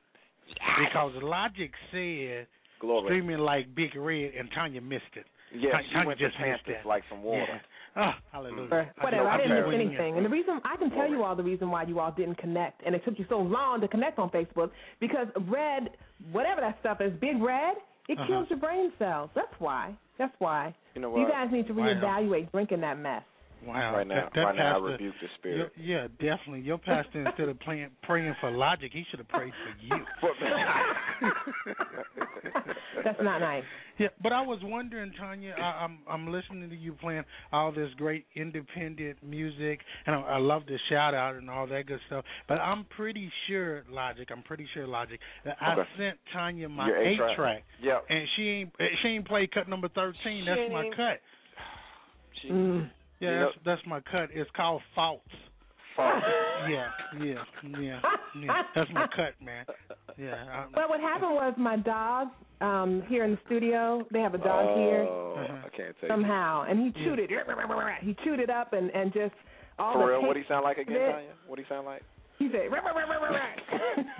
Speaker 10: because Logic said
Speaker 2: Glory.
Speaker 10: streaming like Big Red, and Tanya missed it.
Speaker 2: Yeah,
Speaker 10: Tanya,
Speaker 2: she
Speaker 10: Tanya
Speaker 2: went to
Speaker 10: just missed
Speaker 2: Kansas
Speaker 10: that.
Speaker 2: like some water.
Speaker 10: Yeah. Oh, hallelujah.
Speaker 1: Whatever. I
Speaker 10: I'm
Speaker 1: didn't miss anything. And the reason I can tell you all the reason why you all didn't connect, and it took you so long to connect on Facebook, because red, whatever that stuff is, big red, it
Speaker 10: Uh-huh.
Speaker 1: kills your brain cells. That's why. That's why.
Speaker 2: You know
Speaker 1: You guys need to
Speaker 10: Wow.
Speaker 1: reevaluate drinking that mess.
Speaker 10: Wow.
Speaker 2: Right now,
Speaker 10: that, that
Speaker 2: right now, I rebuke the spirit.
Speaker 10: your- yeah, definitely. Your pastor, instead of playing, praying for Logic, he should have prayed for you.
Speaker 1: That's not nice.
Speaker 10: Yeah, but I was wondering, Tanya. I, I'm I'm listening to you playing all this great independent music, and I, I love the shout out and all that good stuff. But I'm pretty sure, Logic. I'm pretty sure, Logic, that I sent Tanya my
Speaker 2: Your
Speaker 10: eight
Speaker 2: eight-track.
Speaker 10: track,
Speaker 2: Yep.
Speaker 10: and she ain't she ain't played cut number thirteen.
Speaker 2: She
Speaker 10: That's my cut.
Speaker 2: She,
Speaker 1: Mm.
Speaker 10: Yeah,
Speaker 2: You
Speaker 10: that's that's my cut. It's called Faults.
Speaker 2: Fuck.
Speaker 10: Yeah, yeah, yeah, yeah. That's my cut, man. Yeah. I,
Speaker 1: Well, what happened was my dog um here in the studio. They have a dog here
Speaker 2: Oh,
Speaker 10: Uh-huh.
Speaker 2: I can't tell you.
Speaker 1: somehow, and he chewed it. He chewed it up and and just all
Speaker 2: For
Speaker 1: the
Speaker 2: real, what
Speaker 1: taste
Speaker 2: he sound like again,
Speaker 1: of
Speaker 2: Tanya? What he sound like?
Speaker 1: He said, "Rah, rah, rah, rah, rah, rah."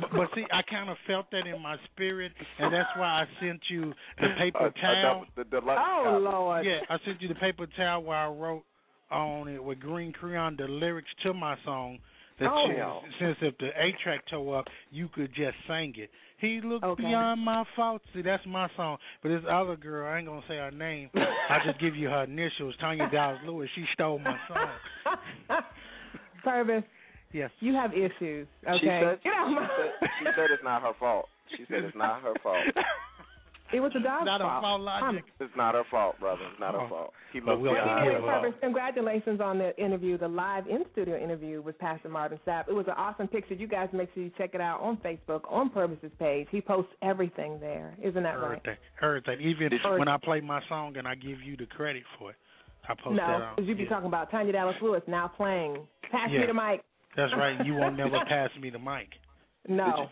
Speaker 10: But, but see, I kind of felt that in my spirit, and that's why I sent you the paper
Speaker 2: A- a
Speaker 10: towel.
Speaker 2: double- the deluxe
Speaker 1: oh
Speaker 2: copy.
Speaker 1: Lord.
Speaker 10: Yeah, I sent you the paper towel where I wrote on it with green crayon the lyrics to my song. That
Speaker 1: Oh.
Speaker 10: you, since if the A track tore up, you could just sing it. He looked
Speaker 1: Okay.
Speaker 10: beyond my faults. See, that's my song. But this other girl, I ain't gonna say her name. I just give you her initials, Tanya Dallas Lewis. She stole my song.
Speaker 1: Purvis,
Speaker 10: Yes.
Speaker 1: You have issues. Okay.
Speaker 2: She said,
Speaker 1: Get out
Speaker 2: she,
Speaker 1: my-
Speaker 2: said, she said it's not her fault. She said it's not her fault.
Speaker 1: It was a dog's
Speaker 10: Not
Speaker 1: fault.
Speaker 10: fault logic.
Speaker 2: It's not her fault, brother. It's not her
Speaker 10: Oh.
Speaker 2: fault. Keep
Speaker 10: But we'll
Speaker 2: behind
Speaker 10: forgive
Speaker 2: her
Speaker 10: her.
Speaker 2: fault.
Speaker 1: Purvis, congratulations on the interview, the live in studio interview with Pastor Marvin Sapp. It was an awesome picture. You guys make sure you check it out on Facebook, on Purvis's page. He posts everything there. Isn't that right?
Speaker 10: Everything. Everything. Even
Speaker 1: Did you-
Speaker 10: when I play my song and I give you the credit for it, I post that
Speaker 1: no,
Speaker 10: on.
Speaker 1: because you be
Speaker 10: Yeah.
Speaker 1: talking about Tanya Dallas Lewis now playing. Pass me the mic.
Speaker 10: That's right. You won't never pass me the mic.
Speaker 1: No.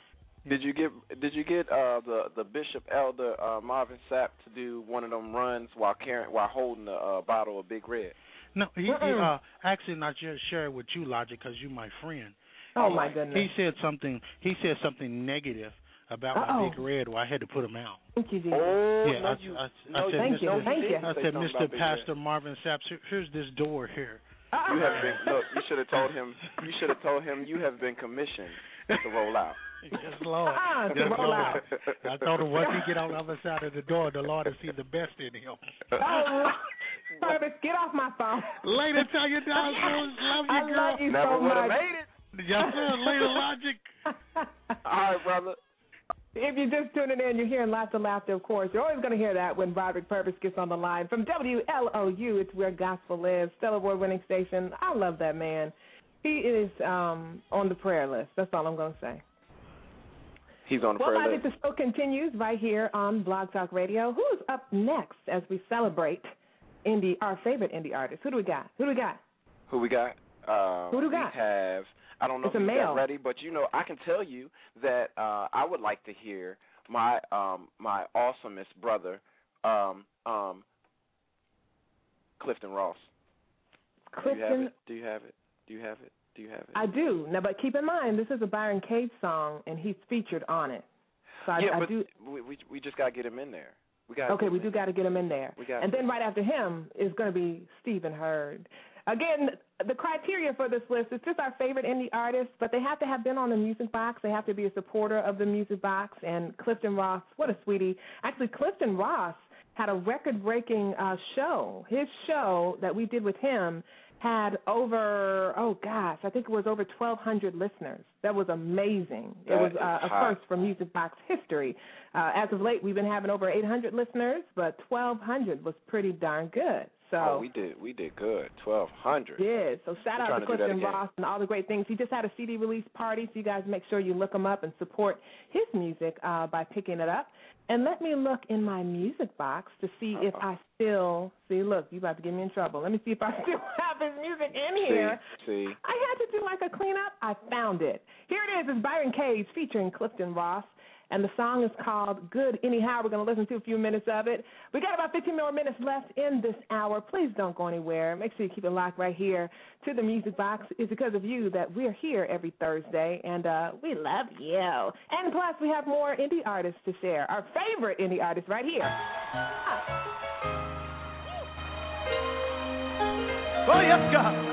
Speaker 2: Did you get Did you get uh, the the Bishop Elder uh, Marvin Sapp to do one of them runs while carrying while holding a uh, bottle of Big Red?
Speaker 10: No, he, he uh actually not just share it with you, Logic, because you're my friend.
Speaker 1: Oh, my goodness.
Speaker 10: He said something. He said something negative about
Speaker 1: Uh-oh.
Speaker 10: my big red. Well, I had to put him out.
Speaker 1: Thank you, Jesus.
Speaker 2: Oh,
Speaker 10: yeah,
Speaker 2: no,
Speaker 10: I,
Speaker 2: you,
Speaker 10: I, I
Speaker 2: no,
Speaker 10: said,
Speaker 1: Thank
Speaker 10: Mr.
Speaker 1: you, thank you.
Speaker 10: I
Speaker 2: Say
Speaker 10: said, Mr.
Speaker 2: about Big Red.
Speaker 10: Pastor Marvin Sapp, here's this door here.
Speaker 2: You have been look. You should have told him. You should have told him you have been commissioned to roll out.
Speaker 10: Yes, Lord.
Speaker 1: Ah,
Speaker 10: yes,
Speaker 1: roll
Speaker 10: Lord.
Speaker 1: out.
Speaker 10: I told him once he get on the other side of the door, the Lord will see the best in him.
Speaker 1: Oh, Purvis, get off my phone.
Speaker 10: Later, tell your dog, love you,
Speaker 1: I
Speaker 10: girl.
Speaker 1: love you
Speaker 2: Never
Speaker 1: so
Speaker 2: would have
Speaker 1: much.
Speaker 2: made it.
Speaker 10: Yes, sir. Later, Logic.
Speaker 2: All right, brother.
Speaker 1: If you're just tuning in, you're hearing lots of laughter, of course. You're always going to hear that when Roderick Purvis gets on the line. From WLOU, it's where gospel lives, Stellar Award winning station. I love that man. He is um, on the prayer list. That's all I'm going to say.
Speaker 2: He's on the
Speaker 1: Well,
Speaker 2: list.
Speaker 1: think the show continues right here on Blog Talk Radio. Who's up next as we celebrate indie, our favorite indie artist? Who do we got? Who do we got?
Speaker 2: Who we got? Uh,
Speaker 1: Who do we got?
Speaker 2: We have. I don't know
Speaker 1: It's
Speaker 2: if he's got ready, but you know, I can tell you that uh, I would like to hear my um my awesomest brother, um um Clifton Ross. Do you have it? Do you have it? Do you have it? Do you have it?
Speaker 1: I do. Now, but keep in mind, this is a Byron Cage song, and he's featured on it. So I,
Speaker 2: yeah,
Speaker 1: I
Speaker 2: but
Speaker 1: do.
Speaker 2: we, we we just gotta get him in there. We got
Speaker 1: Okay, we do got to get him in there.
Speaker 2: We got
Speaker 1: and then right after him is going to be Stephen Hurd. Again, the criteria for this list is just our favorite indie artists, but they have to have been on the Music Box. They have to be a supporter of the Music Box. And Clifton Ross, what a sweetie! Actually, Clifton Ross had a record-breaking uh, show. His show that we did with him had over oh gosh, I think it was over 1,200 listeners. That was amazing. it was uh, a first for Music Box history. Uh, as of late, we've been having over 800 listeners, but 1,200 was pretty darn good. So
Speaker 2: oh, we did we did good. Twelve hundred.
Speaker 1: yeah, so shout
Speaker 2: We're
Speaker 1: out to
Speaker 2: to do that
Speaker 1: Clifton. Ross and all the great things. He just had a CD release party, so you guys make sure you look him up and support his music uh, by picking it up. And let me look in my music box to see if I still see. Look, you about to get me in trouble. Let me see if I still have his music in here.
Speaker 2: See, see.
Speaker 1: I had to do like a cleanup. I found it. Here it is. It's Byron Cage featuring Clifton Ross. And the song is called Good Anyhow. We're going to listen to a few minutes of it. We got about 15 more minutes left in this hour. Please don't go anywhere. Make sure you keep it locked right here to the Music Box. It's because of you that we're here every Thursday, and uh, we love you. And plus, we have more indie artists to share. Our favorite indie artists right here.
Speaker 6: Oh, yes, God.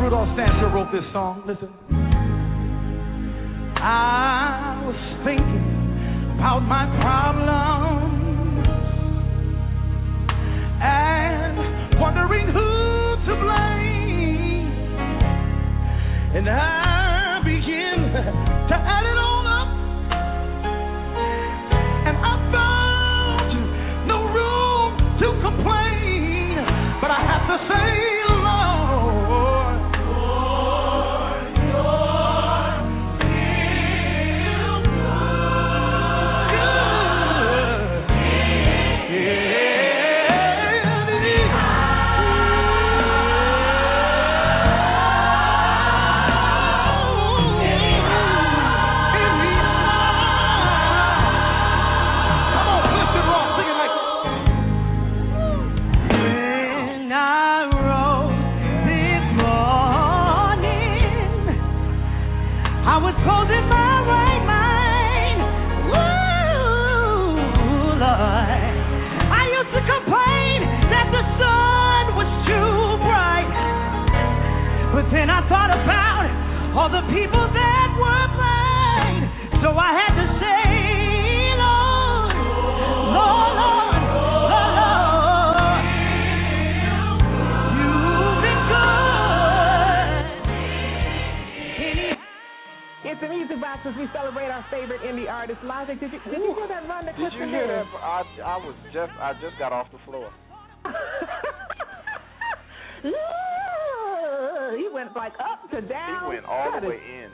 Speaker 6: Rudolph Stancher wrote this song. Listen. I was thinking about my problems and wondering who to blame. And I begin to add it all all the people that were blind. So I had to say, Lord, Lord, Lord, Lord, Lord. You've been good.
Speaker 1: It's the music box as we celebrate our favorite indie artist, Logic. Did you, did you hear that run that
Speaker 2: Did you
Speaker 1: Clifton
Speaker 2: hear that? I I was just I just got off the floor.
Speaker 1: went like up to down.
Speaker 2: He went all
Speaker 1: That
Speaker 2: the
Speaker 1: is-
Speaker 2: way in,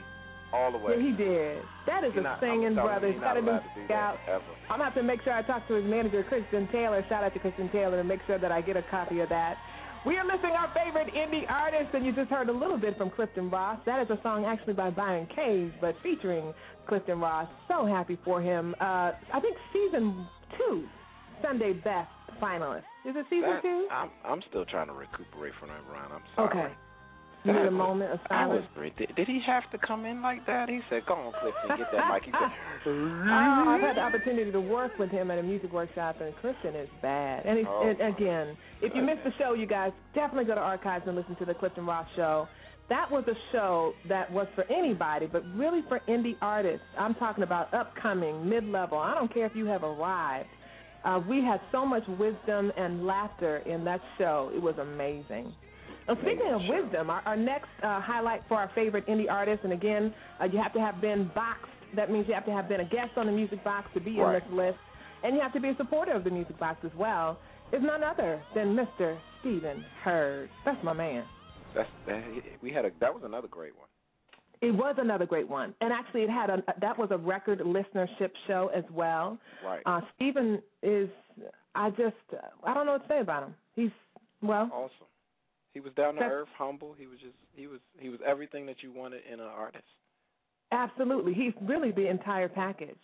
Speaker 2: all the way.
Speaker 1: Yeah, he did. That is
Speaker 2: He
Speaker 1: a
Speaker 2: not-
Speaker 1: singing brother. He's
Speaker 2: he
Speaker 1: got to be scout. I'm gonna have to make sure I talk to his manager, Kristen Taylor. Shout out to Kristen Taylor and make sure that I get a copy of that. We are listing our favorite indie artists, and you just heard a little bit from Clifton Ross. That is a song actually by Byron Cage, but featuring Clifton Ross. So happy for him. Uh, I think season two, Sunday Best finalist. Is it season
Speaker 2: That-
Speaker 1: two?
Speaker 2: I'm I'm still trying to recuperate from that run. I'm sorry.
Speaker 1: Okay. You need a moment of
Speaker 2: I was
Speaker 1: silence.
Speaker 2: great. Did, did he have to come in like that? He said, "Go on, Clifton, get that mic." He said,
Speaker 1: Oh, I've had the opportunity to work with him at a music workshop, and Clifton is bad. And, he's,
Speaker 2: Oh.
Speaker 1: and again, if you missed the show, you guys definitely go to archives and listen to the Clifton Ross show. That was a show that was for anybody, but really for indie artists. I'm talking about upcoming, mid-level. I don't care if you have arrived. Uh, we had so much wisdom and laughter in that show. It was amazing. Speaking of wisdom, our, our next uh, highlight for our favorite indie artist, and again, uh, you have to have been boxed. That means you have to have been a guest on the Music Box to be
Speaker 2: Right.
Speaker 1: in this list, and you have to be a supporter of the Music Box as well. Is none other than Mr. Stephen Hurd. That's my man.
Speaker 2: "That's that, we had a that was another great one."
Speaker 1: It was another great one, and actually, it had a that was a record listenership show as well.
Speaker 2: Right.
Speaker 1: Uh, Stephen is, I just, I don't know what to say about him. He's well,
Speaker 2: Awesome. He was down to
Speaker 1: That's-
Speaker 2: earth, humble. He was just he was he was everything that you wanted in an artist.
Speaker 1: absolutely. He's really the entire package.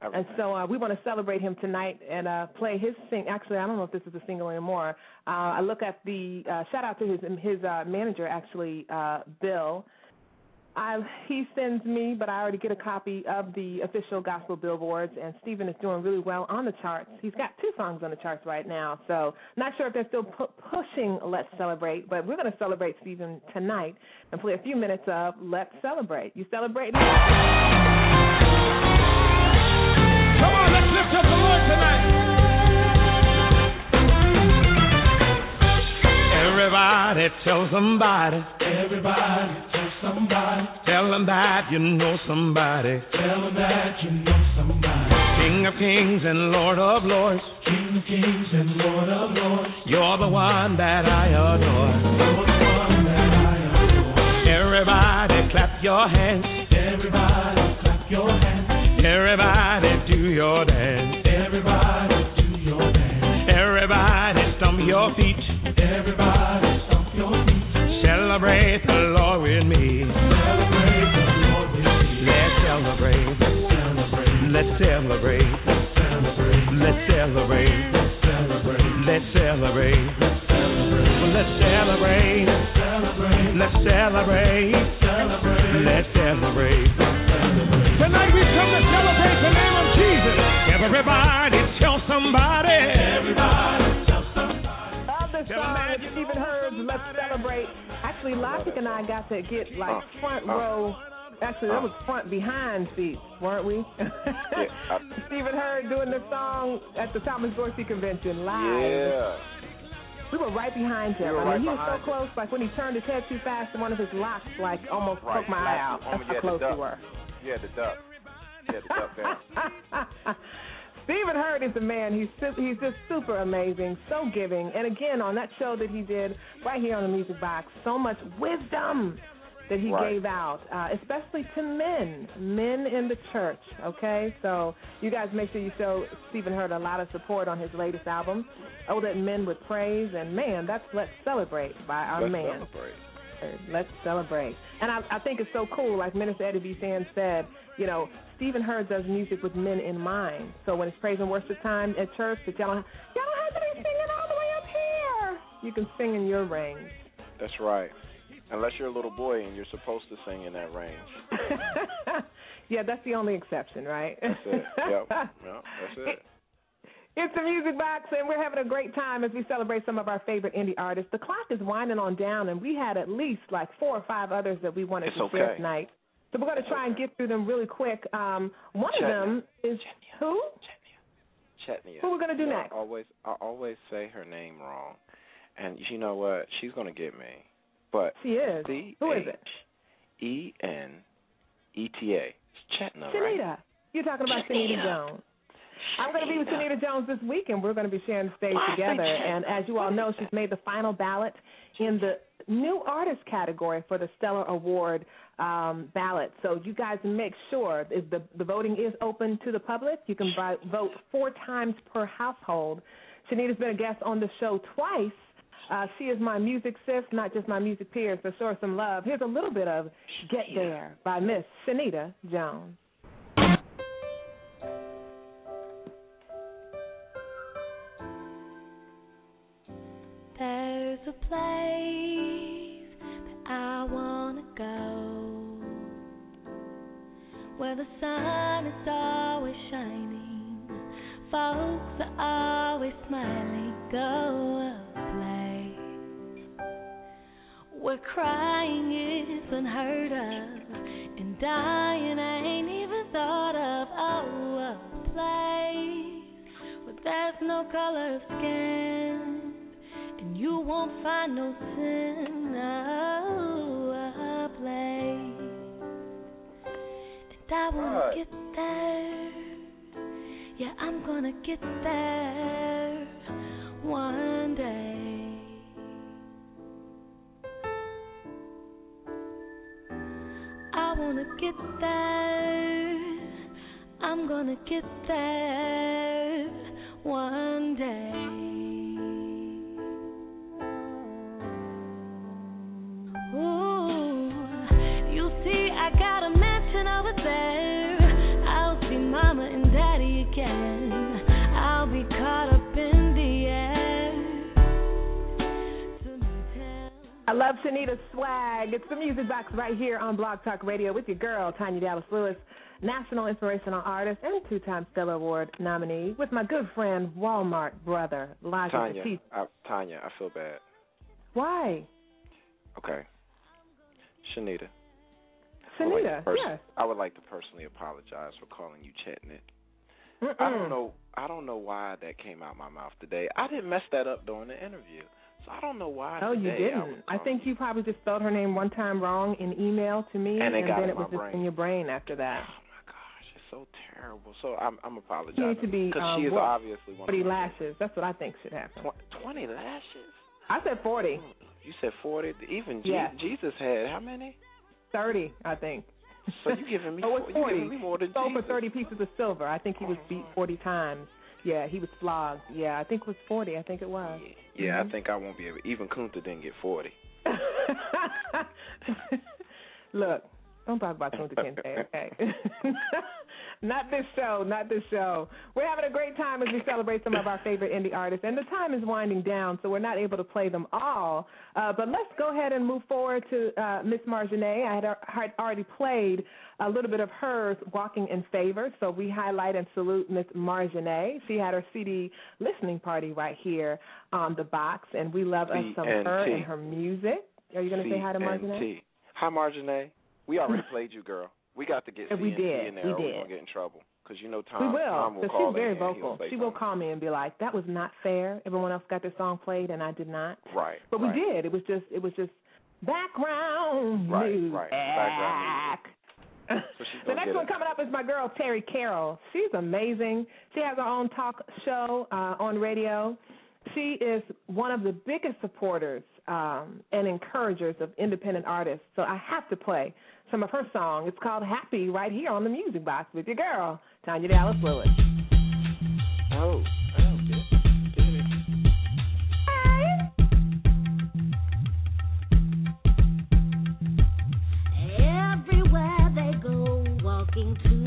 Speaker 1: And so uh, we want to celebrate him tonight and uh, play his sing. Actually, I don't know if this is a single anymore. Uh, I look at the uh, shout out to his his uh, manager, actually, uh, Bill. I, he sends me, but I already get a copy of the official gospel billboards, and Stephen is doing really well on the charts. He's got two songs on the charts right now, so not sure if they're still pu- pushing Let's Celebrate, but we're going to celebrate Stephen tonight and play a few minutes of Let's Celebrate. You celebrate?
Speaker 6: Come on, let's lift up the Lord tonight.
Speaker 11: Everybody tell somebody.
Speaker 6: Everybody tell somebody.
Speaker 11: Tell them that you know somebody.
Speaker 6: Tell them that you know somebody.
Speaker 11: King of kings and Lord of lords.
Speaker 6: King of kings and Lord of lords.
Speaker 11: You're the one that I adore.
Speaker 6: You're the one that I adore.
Speaker 11: Everybody clap your hands.
Speaker 6: Everybody clap your hands.
Speaker 11: Everybody do your dance.
Speaker 6: Everybody do your dance.
Speaker 11: Everybody stomp your feet.
Speaker 6: Everybody stomp your feet.
Speaker 11: Celebrate the me.
Speaker 6: Celebrate with me.
Speaker 11: Let's celebrate.
Speaker 6: Celebrate.
Speaker 11: Let's celebrate.
Speaker 6: Celebrate.
Speaker 11: Let's celebrate.
Speaker 6: Celebrate.
Speaker 11: Let's celebrate.
Speaker 6: Celebrate.
Speaker 11: Let's celebrate.
Speaker 6: Celebrate.
Speaker 11: Let's celebrate.
Speaker 6: Celebrate.
Speaker 11: Let's celebrate.
Speaker 6: Celebrate.
Speaker 11: Tonight we come to celebrate the name of Jesus. Everybody tell somebody.
Speaker 6: Everybody.
Speaker 1: Love. Stephen Hurd's Let's Celebrate. Actually, Logic and I got to get like
Speaker 2: Uh,
Speaker 1: front
Speaker 2: uh,
Speaker 1: row. Actually, that
Speaker 2: uh.
Speaker 1: was front behind seats, weren't we?
Speaker 2: I-
Speaker 1: Stephen Hurd doing the song at the Thomas Dorsey Convention live.
Speaker 2: Yeah.
Speaker 1: We were right behind him.
Speaker 2: We
Speaker 1: I mean,
Speaker 2: right
Speaker 1: he was so
Speaker 2: behind
Speaker 1: close. Like when he turned his head too fast, and one of his locks like almost
Speaker 2: Right.
Speaker 1: poked my eye out. That's how
Speaker 2: you had to
Speaker 1: close we were.
Speaker 2: Had to duck. Had to duck down.
Speaker 1: Stephen Hurd is a man. He's su- he's just super amazing, so giving. And again, on that show that he did right here on the Music Box, so much wisdom that he
Speaker 2: Right.
Speaker 1: gave out, uh, especially to men, men in the church. Okay, so you guys make sure you show Stephen Hurd a lot of support on his latest album. Oh, that men would praise, and man, that's let's celebrate by our
Speaker 2: Let's
Speaker 1: man.
Speaker 2: celebrate.
Speaker 1: Let's celebrate. And I, I think it's so cool, like Minister Eddie B. Sand said, you know, Stephen Hurd does music with men in mind. So when it's praise and worship time at church, that y'all don't, y'all don't have to be singing all the way up here. You can sing in your range.
Speaker 2: That's right. Unless you're a little boy and you're supposed to sing in that range.
Speaker 1: yeah, that's the only exception, right?
Speaker 2: That's it. Yep. Yep. That's it.
Speaker 1: It's the Music Box, and we're having a great time as we celebrate some of our favorite indie artists. The clock is winding on down, and we had at least like four or five others that we wanted
Speaker 2: It's
Speaker 1: to
Speaker 2: okay.
Speaker 1: share tonight. So we're going to try and get through them really quick. Um, one of them is who?
Speaker 2: Chetnia.
Speaker 1: Who we're gonna do
Speaker 2: You know,
Speaker 1: next?
Speaker 2: I always, I always say her name wrong, and you know what? She's gonna get me. But
Speaker 1: She is.
Speaker 2: C
Speaker 1: Who is it?
Speaker 2: E N E T A. It's Chetna, right?
Speaker 1: Shanita. You're talking about Shanita Jones. I'm going to be with Shanita Jones this week, and we're going to be sharing the stage
Speaker 2: Why
Speaker 1: together. And as you all know, she's made the final ballot in the new artist category for the Stellar Award um, ballot. So you guys make sure if the the voting is open to the public. You can buy, vote four times per household. Shanita's been a guest on the show twice. Uh, she is my music sis, not just my music peer, so show her some love. Here's a little bit of Get There by Miss Shanita Jones.
Speaker 4: Color of skin and you won't find no sin. Oh, a place, and I wanna
Speaker 12: Right.
Speaker 4: get there. Yeah, I'm gonna get there one day. I wanna get there. I'm gonna get there I
Speaker 1: love Shanita's swag. It's the Music Box right here on Blog Talk Radio with your girl, Tanya Dallas Lewis, National Inspirational Artist and two time Stellar Award nominee, with my good friend, Walmart brother, Logic
Speaker 2: Tanya,
Speaker 1: Batiste.
Speaker 2: I, Tanya, I feel bad.
Speaker 1: Why?
Speaker 2: Okay. Shanita. I like
Speaker 1: Shanita,
Speaker 2: pers-
Speaker 1: yes.
Speaker 2: I would like to personally apologize for calling you Chetnit. I
Speaker 1: Mm-mm.
Speaker 2: don't know. I don't know why that came out my mouth today. I didn't mess that up during the interview, I don't know why.
Speaker 1: Oh, you didn't.
Speaker 2: would
Speaker 1: I think you probably just spelled her name one time wrong in email to me,
Speaker 2: And got
Speaker 1: then it was just in your brain after that.
Speaker 2: Oh my gosh, it's so terrible. So I'm I'm apologizing.
Speaker 1: You need to be
Speaker 2: because
Speaker 1: uh,
Speaker 2: she is
Speaker 1: what?
Speaker 2: obviously one
Speaker 1: forty lashes. That's what I think should happen.
Speaker 2: Tw- twenty lashes.
Speaker 1: I said forty.
Speaker 2: You said forty. Even Je- Jesus had how many?
Speaker 1: Thirty, I think.
Speaker 2: So you giving me
Speaker 1: oh, it's
Speaker 2: you
Speaker 1: forty.
Speaker 2: giving me more than
Speaker 1: Sold for thirty pieces of silver. I think he was beat forty times. Yeah, he was flogged. Yeah, I think it was forty. I think it was.
Speaker 2: Yeah,
Speaker 1: Mhm.
Speaker 2: I think I won't be able. Even Kunta didn't get forty.
Speaker 1: Look, don't talk about Kunta Kinte, okay? not this show, not this show. We're having a great time as we celebrate some of our favorite indie artists, and the time is winding down, so we're not able to play them all. Uh, but let's go ahead and move forward to uh, Miss Marjane. I had, had already played a little bit of hers, Walking in Favor, so we highlight and salute Miss Marjane. She had her CD listening party right here on the box, and we love us some her and her music. Are you going to say hi to Marjane?
Speaker 2: Hi, Marjane. We already played you, girl. We got to get
Speaker 1: Yeah, we did.
Speaker 2: in there.
Speaker 1: We
Speaker 2: we're
Speaker 1: did.
Speaker 2: gonna get in trouble. Because you know
Speaker 1: We
Speaker 2: Tom.
Speaker 1: will,
Speaker 2: Tom will call
Speaker 1: she's very vocal. She will call me and be like, "That was not fair. Everyone else got their song played, and I did not."
Speaker 2: Right.
Speaker 1: But we did. It was just, it was just background
Speaker 2: Right,
Speaker 1: music.
Speaker 2: right. Background So she's
Speaker 1: The next one
Speaker 2: it.
Speaker 1: coming up is my girl Terry Carroll. She's amazing. She has her own talk show uh, on radio. She is one of the biggest supporters um, and encouragers of independent artists. So I have to play some of her song. It's called Happy right here on the Music Box with your girl Tanya Dallas Lewis.
Speaker 2: Oh, oh, get,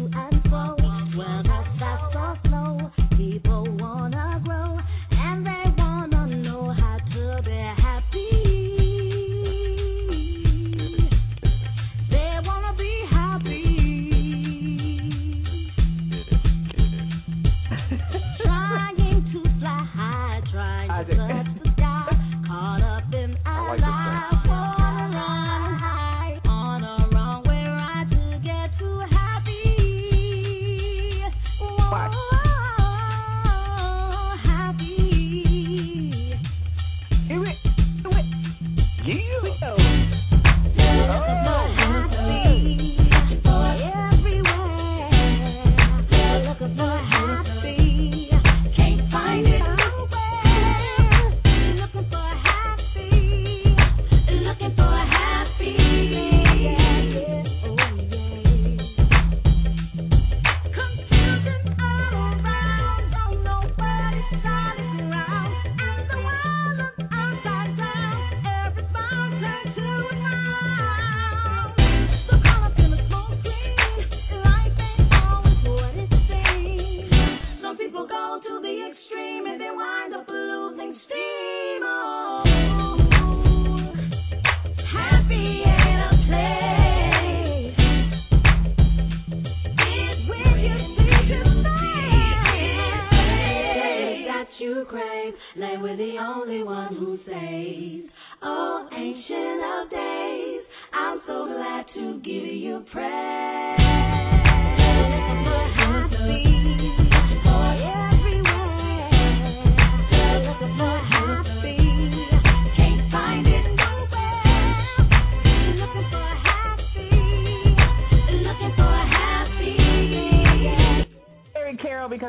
Speaker 12: we're the only one who says, Oh, ancient of days, I'm so glad to give you praise.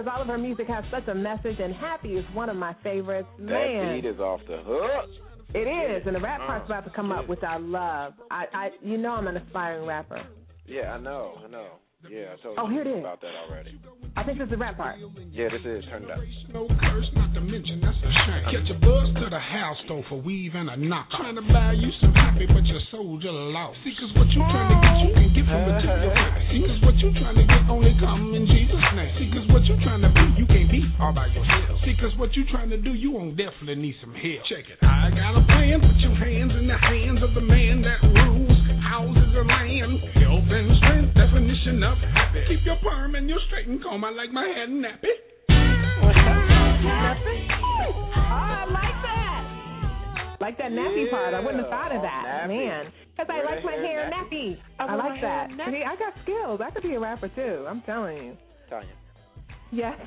Speaker 1: Because all of her music has such a message, and Happy is one of my favorites.
Speaker 2: That
Speaker 1: Man,
Speaker 2: beat is off the hook.
Speaker 1: it is, and the rap part's about to come up, which I love. I, I, you know, I'm an aspiring rapper.
Speaker 2: Yeah, I know, I know. Yeah, I told
Speaker 1: Oh,
Speaker 2: you
Speaker 1: here it is.
Speaker 2: about that already.
Speaker 1: I think this is the rap part.
Speaker 2: Yeah, this is. Turn it up.
Speaker 13: No curse, not to mention that's a shame. Catch a bus to the house though for weave and a knock. Trying to buy you some happy, but your soldier lost. See, cause what you trying to get, you can get from material. See, cause what you trying to get only come in Jesus' name. See, cause what you trying to be, you can't be all by yourself. See, cause what you trying to do, you won't definitely need some help. Check it. I got a plan, put your hands in the hands of the man that rules houses and land. Health and strength, definition of happy. Keep your perm and your straight and comb. I like my head nappy.
Speaker 1: Oh, I like that. Like that nappy part. I wouldn't have thought of that.
Speaker 2: nappy.
Speaker 1: Man. Because I like my
Speaker 2: hair
Speaker 1: hair
Speaker 2: nappy.
Speaker 1: nappy.
Speaker 2: I
Speaker 1: I like that.
Speaker 2: nappy.
Speaker 1: See, I got skills. I could be a rapper too. I'm telling you.
Speaker 2: Tanya,
Speaker 1: Yes.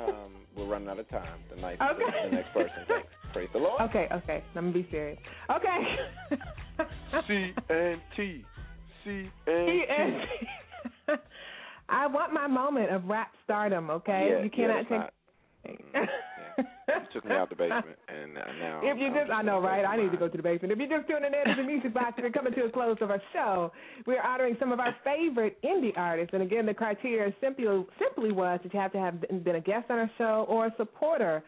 Speaker 2: um, we're running out of time. The next,
Speaker 1: Okay.
Speaker 2: the next person. Thanks. Praise the Lord.
Speaker 1: okay, okay. Let me be serious. Okay.
Speaker 2: C N T. C
Speaker 1: N T. I want my moment of rap stardom, okay?
Speaker 2: Yeah,
Speaker 1: you
Speaker 2: yeah,
Speaker 1: cannot
Speaker 2: that's
Speaker 1: take
Speaker 2: not- You took me out the basement, and uh, now.
Speaker 1: If you
Speaker 2: I'm
Speaker 1: just, I know, right? I need to go to the basement. If you're just tuning in to the Music Box, we're coming to a close of our show. We're honoring some of our favorite indie artists, and again, the criteria simply simply was that you have to have been a guest on our show or a supporter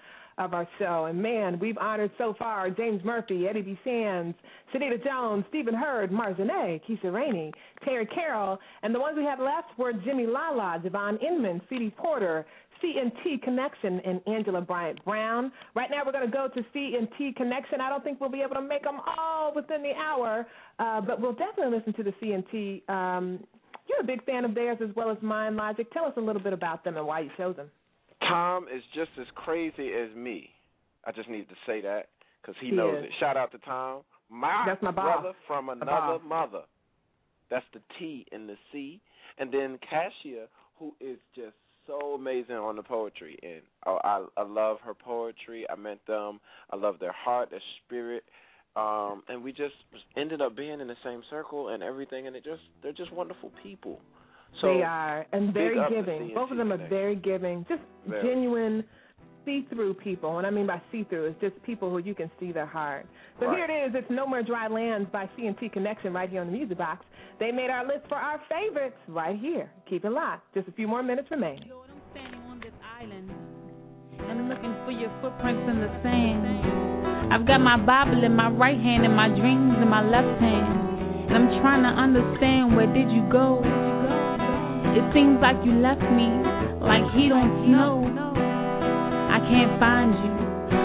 Speaker 1: of our show. And man, we've honored so far James Murphy, Eddie B. Sands, Shanita Jones, Stephen Hurd, Marzinet, Keisha Rainey, Terry Carroll, and the ones we have left were Jimmy Lala, Javon Inman, C.D. Porter, CNT Connection and Angela Bryant Brown. Right now, we're going to go to CNT Connection. I don't think we'll be able to make them all within the hour, uh, but we'll definitely listen to the CNT. Um, you're a big fan of theirs as well as mine, Logic. Tell us a little bit about them and why you chose them.
Speaker 2: Tom is just as crazy as me. I just need to say that because he,
Speaker 1: He
Speaker 2: knows
Speaker 1: is.
Speaker 2: it. Shout out to Tom, my,
Speaker 1: That's my
Speaker 2: brother from another mother. That's the T in the C, and then Cassia, who is just so amazing on the poetry. And oh, I I love her poetry. I met them. I love their heart, their spirit. Um, and we just ended up being in the same circle and everything, and it just they're just wonderful people. So
Speaker 1: they are, and very giving. Both of them are
Speaker 2: Connection.
Speaker 1: very giving. Just
Speaker 2: Very.
Speaker 1: genuine, see-through people. What I mean by see-through is just people who you can see their heart. So
Speaker 2: Right.
Speaker 1: here it is. It's No More Dry Lands by C&T Connection right here on the Music Box. They made our list for our favorites right here. Keep it locked. Just a few more minutes remaining.
Speaker 14: I'm looking for your footprints in the sand. I've got my Bible in my right hand and my dreams in my left hand. And I'm trying to understand where did you go? It seems like you left me like he don't know. I can't find you.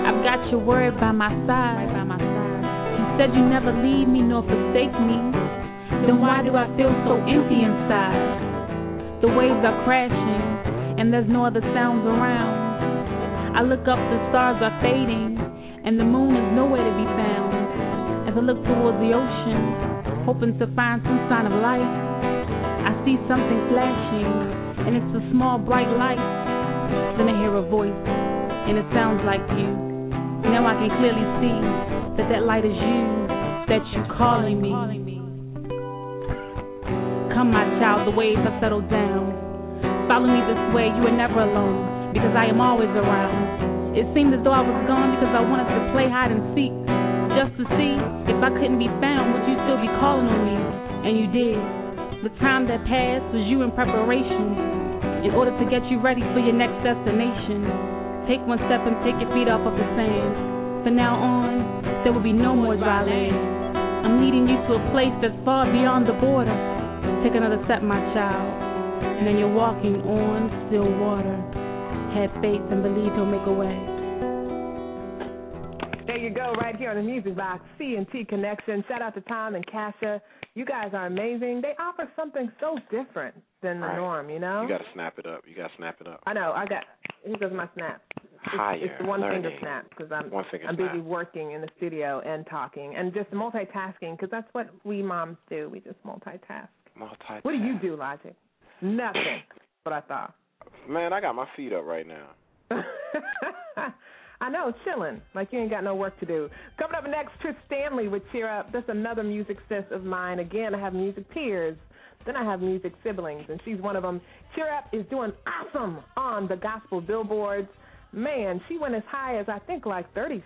Speaker 14: I've got your word by my side. You said you never leave me nor forsake me. Then why do I feel so empty inside? The waves are crashing and there's no other sounds around. I look up, the stars are fading, and the moon is nowhere to be found. As I look towards the ocean, hoping to find some sign of life, I see something flashing, and it's a small bright light. Then I hear a voice, and it sounds like you. Now I can clearly see that that light is you, that you calling me. Come, my child, the waves have settled down. Follow me this way, you are never alone because I am always around. It seemed as though I was gone because I wanted to play hide and seek, just to see if I couldn't be found, would you still be calling on me? And you did. The time that passed was you in preparation, in order to get you ready for your next destination. Take one step and take your feet off of the sand. From now on, there will be no more dry land. I'm leading you to a place that's far beyond the border. Take another step, my child, and then you're walking on still water. Have faith and believe he'll make a way.
Speaker 1: There you go, right here on the Music Box, C&T Connection. Shout out to Tom and Kasha. You guys are amazing. They offer something so different than the
Speaker 2: Right.
Speaker 1: norm, you know?
Speaker 2: You got to snap it up. You got to snap it up.
Speaker 1: I know. I got. Here goes my snap. It's,
Speaker 2: Higher.
Speaker 1: it's the one finger snap because I'm I'm
Speaker 2: snap.
Speaker 1: busy working in the studio and talking and just multitasking because that's what we moms do. We just multitask.
Speaker 2: Multitask.
Speaker 1: What do you do, Logic? Nothing. What I thought.
Speaker 2: Man, I got my feet up right now.
Speaker 1: I know, chilling. Like you ain't got no work to do. Coming up next, Chris Stanley with Cheer Up. That's another music sis of mine. Again, I have music peers. Then I have music siblings, and she's one of them. Cheer Up is doing awesome on the gospel billboards. Man, she went as high as I think like 37.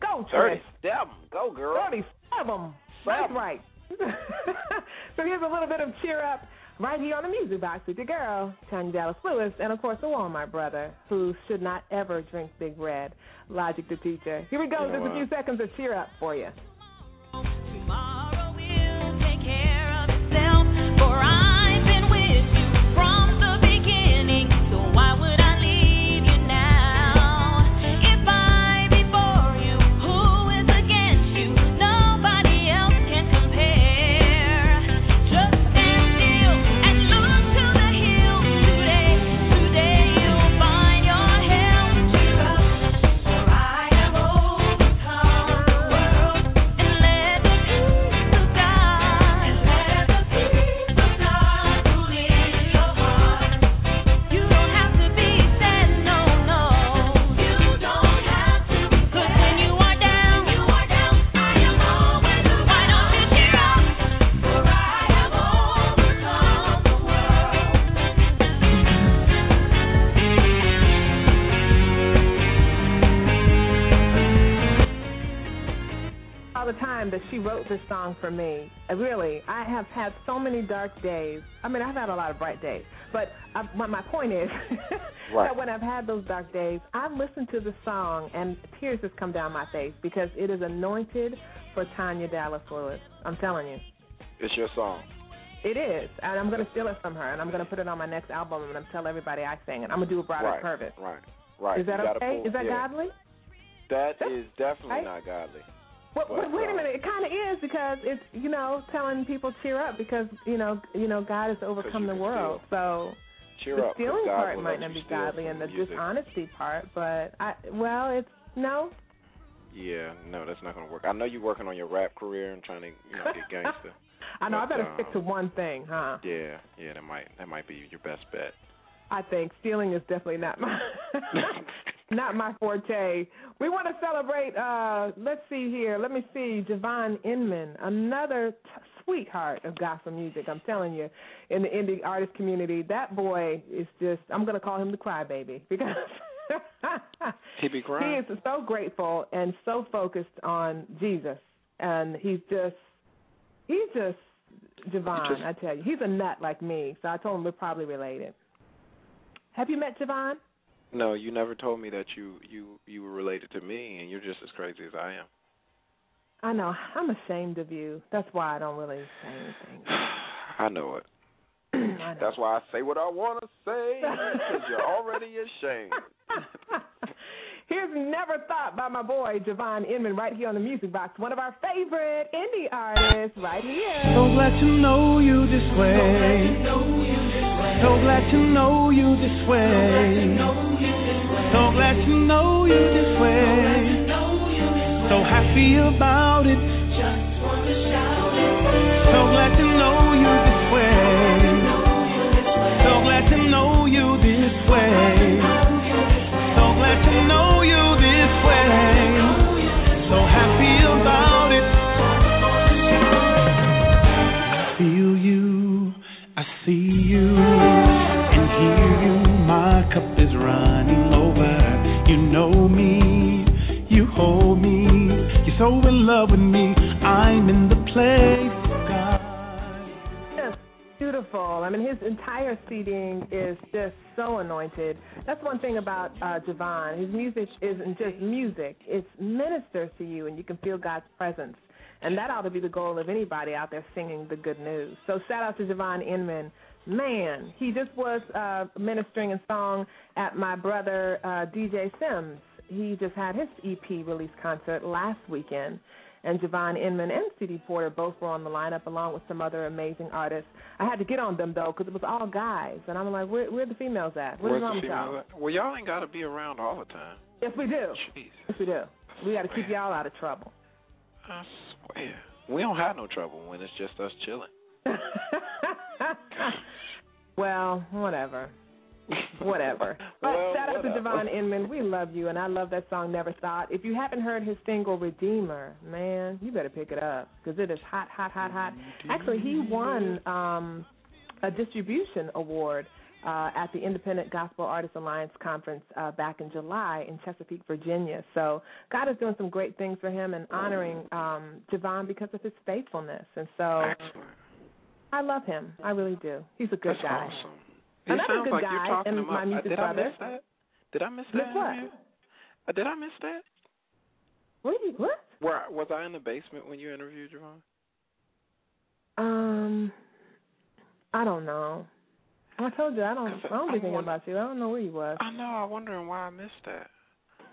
Speaker 1: Go, Trish.
Speaker 2: 37. Go, girl.
Speaker 1: 37. That's right. so here's a little bit of cheer up right here on the music box with your girl, Tanya Dallas Lewis, and of course the Walmart brother, who should not ever drink Big Red, Logic the teacher. Here we go.
Speaker 2: You know
Speaker 1: There's a few seconds of cheer up for you.
Speaker 12: For I've
Speaker 1: wrote this song for me. Uh, Really, I have had so many dark days. I mean, I've had a lot of bright days, but I, my, my point is
Speaker 2: Right.
Speaker 1: that when I've had those dark days, I've listened to the song and tears just come down my face because it is anointed for Tanya Dallas Lewis. I'm telling you.
Speaker 2: It's your song.
Speaker 1: It is, and I'm going to steal it from her, and I'm going to put it on my next album, and I'm going to tell everybody I sang it. I'm going to do a Broderick
Speaker 2: right,
Speaker 1: Purvis.
Speaker 2: right, right.
Speaker 1: Is that
Speaker 2: You
Speaker 1: okay?
Speaker 2: pull-
Speaker 1: is that
Speaker 2: yeah.
Speaker 1: godly?
Speaker 2: That is definitely
Speaker 1: right?
Speaker 2: not godly.
Speaker 1: Well,
Speaker 2: But,
Speaker 1: wait, a
Speaker 2: uh,
Speaker 1: minute. It kind of is because it's you know telling people cheer up because you know you know God has overcome the world. So
Speaker 2: Cheer
Speaker 1: the
Speaker 2: up,
Speaker 1: stealing part might not be godly and the
Speaker 2: music.
Speaker 1: dishonesty part, but I well it's no.
Speaker 2: Yeah, no, that's not gonna work. I know you're working on your rap career and trying to, you know, get gangster.
Speaker 1: I know I
Speaker 2: But,
Speaker 1: better stick to
Speaker 2: um,
Speaker 1: one thing, huh?
Speaker 2: Yeah, yeah, that might that might be your best bet.
Speaker 1: I think stealing is definitely not my not my forte. We want to celebrate. uh Let's see here. Let me see. Javon Inman, another t- sweetheart of gospel music. I'm telling you, in the indie artist community, that boy is just. I'm going to call him the crybaby because.
Speaker 2: He be
Speaker 1: He is so grateful and so focused on Jesus, and he's just, he's just Javon.
Speaker 2: just-
Speaker 1: I tell you, he's a nut like me. So I told him we're probably related. Have you met Javon?
Speaker 2: No, you never told me that you you you were related to me, and you're just as crazy as I am.
Speaker 1: I know. I'm ashamed of you. That's why I don't really say anything.
Speaker 2: I know it.
Speaker 1: I know.
Speaker 2: That's why I say what I want to say because you're already ashamed.
Speaker 1: Here's Never Thought by my boy Javon Inman right here on the Music Box, one of our favorite indie artists right here.
Speaker 6: So glad to know you this way. So glad to know you this way. So glad to know you this way. So happy about it. Just want to shout it. So glad to know you this way. So glad to know you this way. Place of God.
Speaker 1: Just beautiful. I mean, his entire seating is just so anointed. That's one thing about uh, Javon. His music isn't just music; it ministers to you, and you can feel God's presence. And that ought to be the goal of anybody out there singing the good news. So shout out to Javon Inman. Man, he just was uh, ministering in song at my brother uh, DJ Sims. He just had his EP release concert last weekend and Javon Inman and C.D. Porter both were on the lineup along with some other amazing artists. I had to get on them though because it was all guys, and I'm like, where where the females at? Where's
Speaker 2: Where's
Speaker 1: wrong with y'all?
Speaker 2: at? Well, y'all ain't got to be around all the time.
Speaker 1: Yes, we do.
Speaker 2: Jeez,
Speaker 1: Yes, we do. We got to keep y'all out of trouble.
Speaker 2: I swear. We don't have no trouble when it's just us chilling.
Speaker 1: well, whatever. whatever. But
Speaker 15: Well,
Speaker 1: shout out to. Javon Inman. We love you, and I love that song, Never Thought. If you haven't heard his single, Redeemer, man, you better pick it up because it is hot, hot, hot, hot. Actually, he won um, a distribution award uh, at the Independent Gospel Artists Alliance conference uh, back in July in Chesapeake, Virginia. So God is doing some great things for him and honoring um, Javon because of his faithfulness. And so
Speaker 2: Excellent.
Speaker 1: I love him. I really do. He's a good
Speaker 2: That's
Speaker 1: guy.
Speaker 2: awesome. It
Speaker 1: Another
Speaker 2: sounds
Speaker 1: good
Speaker 2: like
Speaker 1: guy and
Speaker 2: him
Speaker 1: my. Music
Speaker 2: Did
Speaker 1: brother.
Speaker 2: I miss that? Did I miss
Speaker 1: Miss
Speaker 2: that?
Speaker 1: what?
Speaker 2: interview? Uh, did I miss that?
Speaker 1: What? you- What?
Speaker 2: Where was I in the basement when you interviewed Javon?
Speaker 1: Um, I don't know. I told you I don't. I don't be thinking about you. I don't know where you was.
Speaker 2: I know. I'm wondering why I missed that.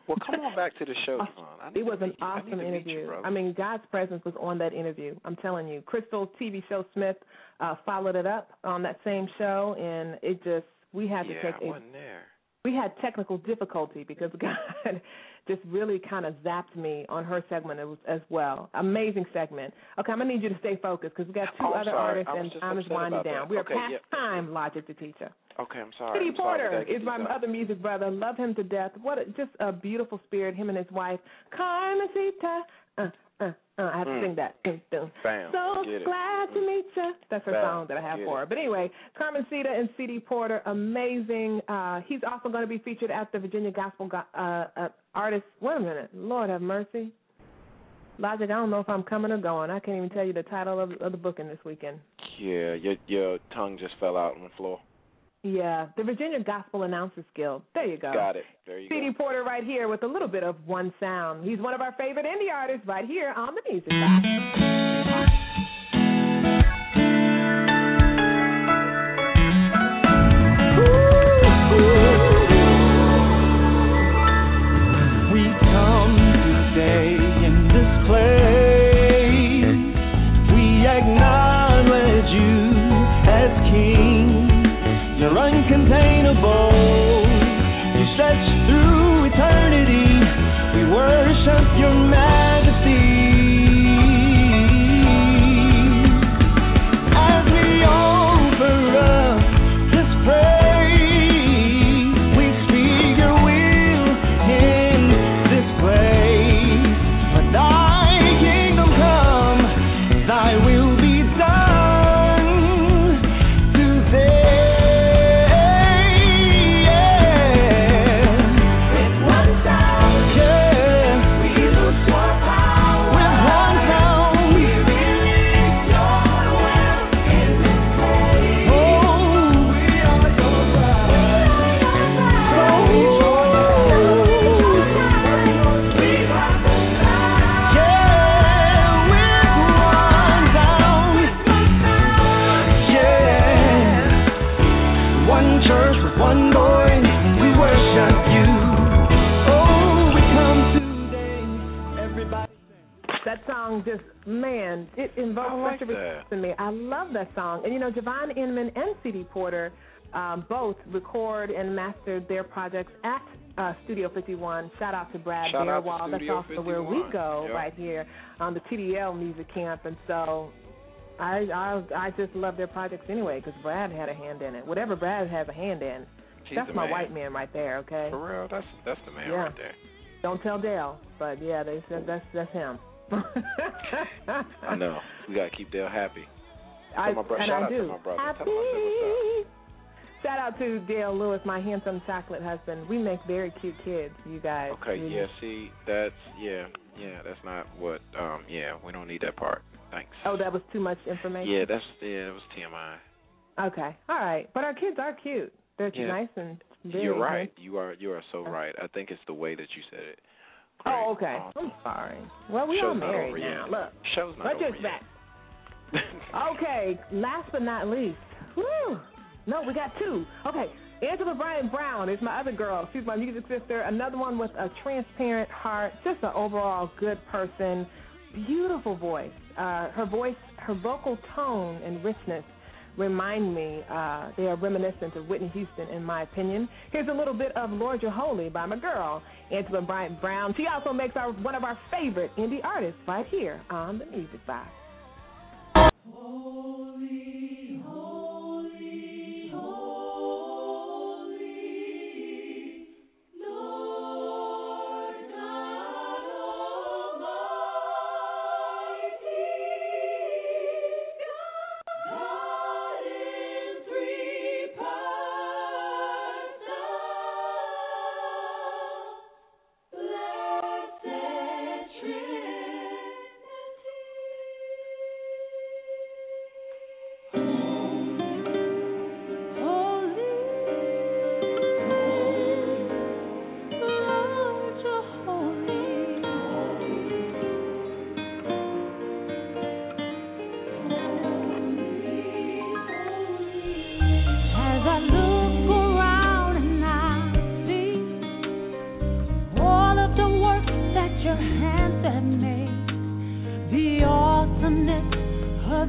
Speaker 2: Well, come on back to the show, Javon.
Speaker 1: It was an
Speaker 2: you. I
Speaker 1: awesome interview.
Speaker 2: You.
Speaker 1: I mean, God's presence was on that interview. I'm telling you. Crystal TV show Smith uh, followed it up on that same show, and it just we had to
Speaker 2: yeah,
Speaker 1: take
Speaker 2: wasn't there.
Speaker 1: we had technical difficulty because God just really kind of zapped me on her segment as, well. Amazing segment. Okay, I'm gonna need you to stay focused because we got two
Speaker 2: Oh,
Speaker 1: other
Speaker 2: sorry.
Speaker 1: artists and is winding down.
Speaker 2: that.
Speaker 1: We are
Speaker 2: Okay,
Speaker 1: past
Speaker 2: yeah.
Speaker 1: time, Logic the teacher.
Speaker 2: Okay, I'm sorry.
Speaker 1: C.D.
Speaker 2: I'm
Speaker 1: Porter
Speaker 2: I
Speaker 1: is my other music brother. Love him to death. What a, just a beautiful spirit. Him and his wife, Carmencita. Uh, uh, uh, I have to
Speaker 2: Mm.
Speaker 1: sing that. Dun, dun.
Speaker 2: Bam.
Speaker 1: So
Speaker 2: Get it.
Speaker 1: glad to meet you. That's her
Speaker 2: Bam.
Speaker 1: song that I have
Speaker 2: Get
Speaker 1: for her. But anyway, Carmen Cita and C.D. Porter, amazing. Uh, he's also going to be featured at the Virginia Gospel Go- uh, uh, Artist. Wait a minute, Lord have mercy. Logic, I don't know if I'm coming or going. I can't even tell you the title of, of the booking this weekend.
Speaker 2: Yeah, your your tongue just fell out on the floor.
Speaker 1: Yeah, the Virginia Gospel Announcers Guild. There you go.
Speaker 2: Got it. There you go.
Speaker 1: C.D.
Speaker 2: go.
Speaker 1: Porter right here with a little bit of one sound. He's one of our favorite indie artists right here on the Music Box.
Speaker 2: I like
Speaker 1: such a
Speaker 2: that.
Speaker 1: in me. I love that song. And you know, Javon Inman and C.D. Porter um, both record and mastered their projects at uh, Studio 51. Shout out to Brad
Speaker 2: Shout to
Speaker 1: Bearwall. That's also where we go
Speaker 2: Yep.
Speaker 1: right here on the TDL Music Camp. And so I I, I just love their projects anyway because Brad had a hand in it. Whatever Brad has a hand in,
Speaker 2: He's
Speaker 1: that's my
Speaker 2: man.
Speaker 1: white man right there. Okay.
Speaker 2: For real, that's that's the man
Speaker 1: Yeah.
Speaker 2: right there.
Speaker 1: Don't tell Dale, but yeah, they said that's that's him.
Speaker 2: I know. We gotta keep Dale happy.
Speaker 1: I,
Speaker 2: bro-
Speaker 1: and
Speaker 2: shout
Speaker 1: I
Speaker 2: out to
Speaker 1: do. Happy.
Speaker 2: Tell him I
Speaker 1: Shout out to Dale Lewis, my handsome chocolate husband. We make very cute kids, you guys.
Speaker 2: Okay,
Speaker 1: Really.
Speaker 2: yeah, see, that's yeah, yeah, that's not what um yeah, we don't need that part. Thanks.
Speaker 1: Oh, that was too much information.
Speaker 2: Yeah, that's yeah, it was TMI.
Speaker 1: Okay, all right, but our kids are cute. They're
Speaker 2: Yeah.
Speaker 1: nice and very
Speaker 2: You're right.
Speaker 1: handsome.
Speaker 2: You are you are so right. I think it's the way that you said it.
Speaker 1: Oh, okay. I'm sorry. Well, we all
Speaker 2: Show's not
Speaker 1: married now.
Speaker 2: yet.
Speaker 1: Look,
Speaker 2: Show's not
Speaker 1: let's
Speaker 2: over
Speaker 1: just
Speaker 2: yet.
Speaker 1: back. Okay, last but not least. Whew. No, we got two. Okay, Angela Bryant Brown is my other girl. She's my music sister. Another one with a transparent heart, just an overall good person. Beautiful voice. Uh, her voice, her vocal tone and richness remind me, uh, they are reminiscent of Whitney Houston, in my opinion. Here's a little bit of Lord You're Holy by my girl, Angela Bryant Brown. She also makes our one of our favorite indie artists right here on the Music Box.
Speaker 16: Holy, holy.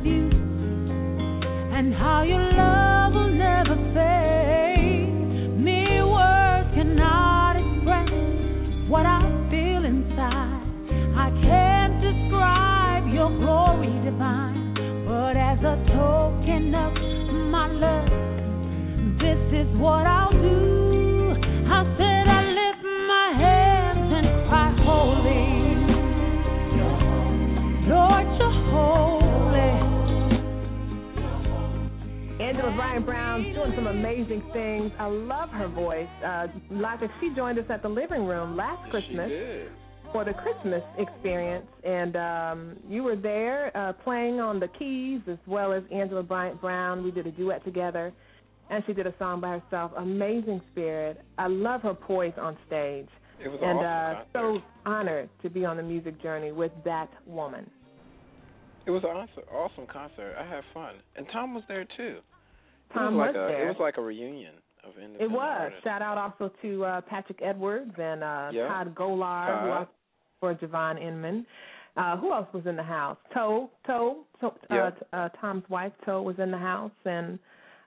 Speaker 16: You and how your love will never fade. Mere words cannot express what I feel inside. I can't describe your glory divine, but as a token of my love, this is what I'll
Speaker 1: Angela Bryant Brown doing some amazing things. I love her voice. Uh, Logic, she joined us at the living room last Christmas for the Christmas experience, and um, you were there uh, playing on the keys as well as Angela Bryant Brown. We did a duet together, and she did a song by herself. Amazing spirit. I love her poise on stage.
Speaker 2: It was
Speaker 1: and
Speaker 2: awesome
Speaker 1: uh, so honored to be on the music journey with that woman.
Speaker 2: It was an awesome, awesome concert. I had fun, and Tom was there too. It
Speaker 1: Tom
Speaker 2: was like
Speaker 1: was
Speaker 2: a,
Speaker 1: there.
Speaker 2: It was like a reunion
Speaker 1: It was.
Speaker 2: artists.
Speaker 1: Shout out also to uh, Patrick Edwards and uh,
Speaker 2: Yeah.
Speaker 1: Todd Golar, who for Javon Inman. Uh, who else was in the house? Toe, Toe,
Speaker 2: Yeah.
Speaker 1: uh, t- uh, Tom's wife, Toe, was in the house, and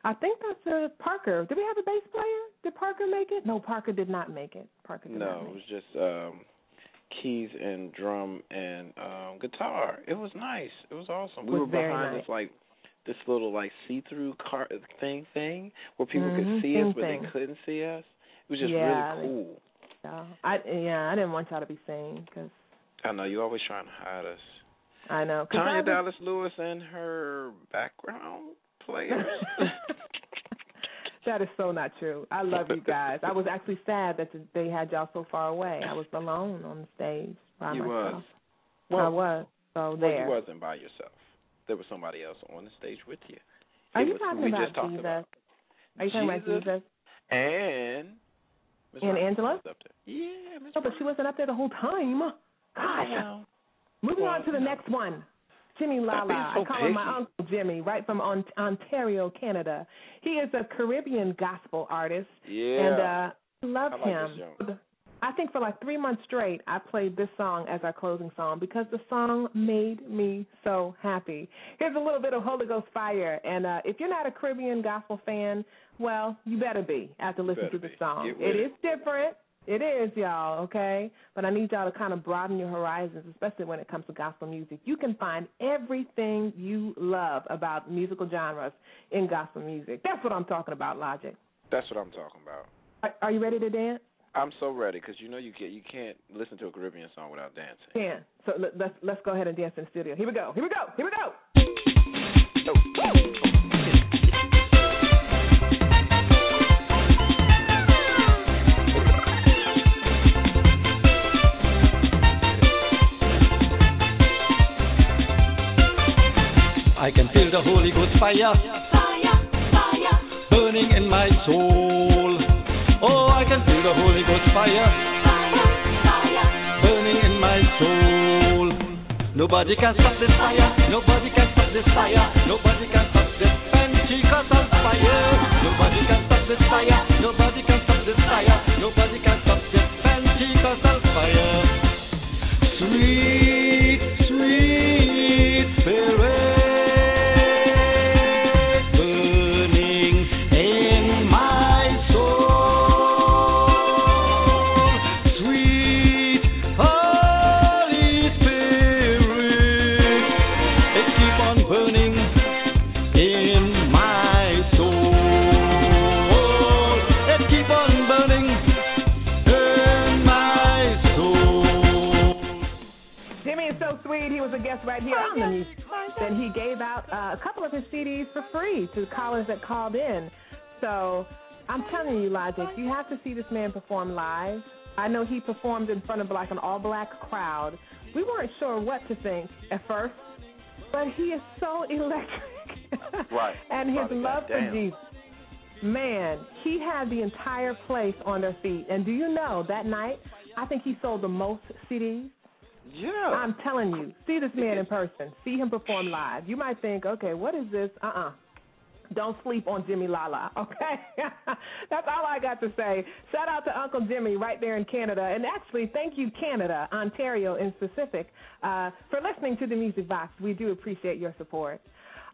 Speaker 1: I think that's uh, Parker. Did we have a bass player? Did Parker make it? No, Parker did not make it. Parker did
Speaker 2: No, it was just um keys and drum and um guitar. It was nice. It was awesome. We
Speaker 1: Was
Speaker 2: were behind
Speaker 1: nice.
Speaker 2: this like this little like see-through car thing thing where people
Speaker 1: Mhm,
Speaker 2: could see us but
Speaker 1: thing.
Speaker 2: they couldn't see us. It was just
Speaker 1: Yeah,
Speaker 2: really cool.
Speaker 1: Yeah, I yeah, I didn't want y'all to be seen because
Speaker 2: I know you're always trying to hide us.
Speaker 1: I know. 'cause I
Speaker 2: Tanya
Speaker 1: was-
Speaker 2: Dallas Lewis and her background players.
Speaker 1: That is so not true. I love you guys. I was actually sad that they had y'all so far away. I was alone on the stage by
Speaker 2: you
Speaker 1: myself.
Speaker 2: was. Well, I
Speaker 1: was. So
Speaker 2: well,
Speaker 1: there.
Speaker 2: you wasn't by yourself. There was somebody else on the stage with you.
Speaker 1: Are
Speaker 2: It
Speaker 1: you
Speaker 2: was
Speaker 1: talking about
Speaker 2: just
Speaker 1: Jesus?
Speaker 2: about.
Speaker 1: Are you talking about
Speaker 2: Jesus
Speaker 1: Jesus
Speaker 2: And Miss
Speaker 1: and
Speaker 2: Robinson
Speaker 1: Angela?
Speaker 2: was up there. Yeah, Miss
Speaker 1: No, but she wasn't up there the whole time. Gosh.
Speaker 2: Well,
Speaker 1: Moving
Speaker 2: well,
Speaker 1: on to the
Speaker 2: know.
Speaker 1: next one. Jimmy Lala.
Speaker 2: so
Speaker 1: I call him my. Uncle Jimmy, right from on- Ontario, Canada. He is a Caribbean gospel artist.
Speaker 2: Yeah.
Speaker 1: And uh, I love
Speaker 2: I like
Speaker 1: him. I think for like three months straight, I played this song as our closing song because the song made me so happy. Here's a little bit of Holy Ghost fire, and uh, if you're not a Caribbean gospel fan, well, you better be after listening to the song. It
Speaker 2: it.
Speaker 1: is different. It is, y'all, okay? But I need y'all to kind of broaden your horizons, especially when it comes to gospel music. You can find everything you love about musical genres in gospel music. That's what I'm talking about, Logic.
Speaker 2: That's what I'm talking about.
Speaker 1: Are, are you ready to dance?
Speaker 2: I'm so ready because you know you can you can't listen to a Caribbean song without dancing.
Speaker 1: Yeah. So let, let's let's go ahead and dance in the studio. Here we go. Here we go. Here we go.
Speaker 17: I can feel the Holy Ghost fire, fire, fire, burning in my soul. Fire, burning in my soul. Nobody can stop this fire. Nobody can stop this fire. Nobody can stop this fire. Nobody can stop this fire.
Speaker 1: For free to the callers that called in. So I'm telling you, Logic, you have to see this man perform live. I know he performed in front of like an all black crowd. We weren't sure what to think at first, but he is so electric.
Speaker 2: Right.
Speaker 1: and his
Speaker 2: Father,
Speaker 1: love for. Jesus. Man, he had the entire place on their feet. And do you know that night, I think he sold the most CDs.
Speaker 2: Yeah.
Speaker 1: I'm telling you, see this man in person. See him perform live. You might think, okay, what is this? Uh-uh. Don't sleep on Jimmy Lala, okay? That's all I got to say. Shout out to Uncle Jimmy right there in Canada. And actually, thank you, Canada, Ontario in specific, uh, for listening to the Music Box. We do appreciate your support.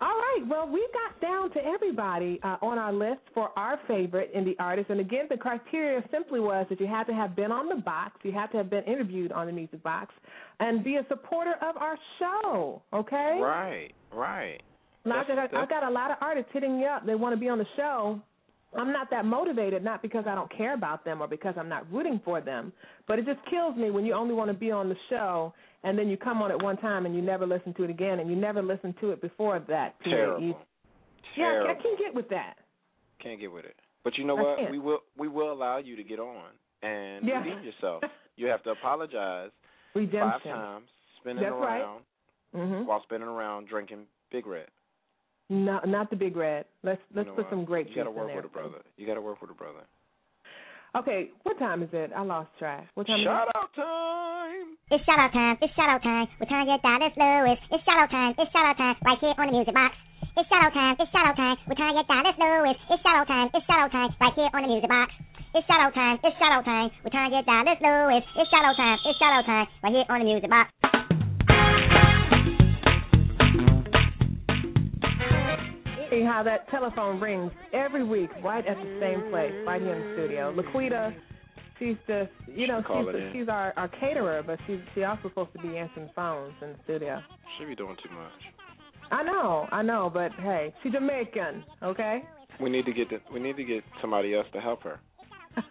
Speaker 1: All right. Well, we got down to everybody uh, on our list for our favorite indie artist. And again, the criteria simply was that you had to have been on the box, you had to have been interviewed on the music box, and be a supporter of our show. Okay.
Speaker 2: Right. Right.
Speaker 1: Like I,
Speaker 2: That's-
Speaker 1: I got a lot of artists hitting me up. They want to be on the show. I'm not that motivated, not because I don't care about them or because I'm not rooting for them, but it just kills me when you only want to be on the show and then you come on it one time and you never listen to it again and you never listen to it before that.
Speaker 2: Terrible.
Speaker 1: you- yeah, I
Speaker 2: Terrible.
Speaker 1: can get with that.
Speaker 2: Can't get with it. But you know
Speaker 1: I
Speaker 2: what?
Speaker 1: can't.
Speaker 2: We will we will allow you to get on and
Speaker 1: Yeah.
Speaker 2: redeem yourself. You have to apologize
Speaker 1: Redemption.
Speaker 2: five times, spinning
Speaker 1: That's right.
Speaker 2: around
Speaker 1: Mhm.
Speaker 2: while spinning around drinking Big Red.
Speaker 1: No, not the big red. Let's let's
Speaker 2: you know
Speaker 1: put
Speaker 2: what?
Speaker 1: some grape
Speaker 2: You
Speaker 1: juice
Speaker 2: gotta work
Speaker 1: in there.
Speaker 2: with a brother. You gotta work with a brother.
Speaker 1: Okay, what time is it? I lost track. What time
Speaker 2: Shout
Speaker 1: is it?
Speaker 2: out time.
Speaker 18: It's shout out time. It's shout out time. With Tanya Dallas Lewis. It's shout out time. It's shout out time. Right here on the music box. It's shout out time. It's shout out time. With Tanya Dallas Lewis. It's shout out time. It's shout out time. Right here on the music box. It's shout out time. It's shout out time. With Tanya Dallas Lewis. It's shout out time. It's shout out time. Right here on the music box.
Speaker 1: See how that telephone rings every week, right at the same place, right here in the studio. Laquita, she's just, you know, she's
Speaker 2: in.
Speaker 1: she's our our caterer, but she's she also supposed to be answering phones in the studio.
Speaker 2: Should be doing too much.
Speaker 1: I know, I know, but hey, she's Jamaican, okay?
Speaker 2: We need to get the, we need to get somebody else to help her.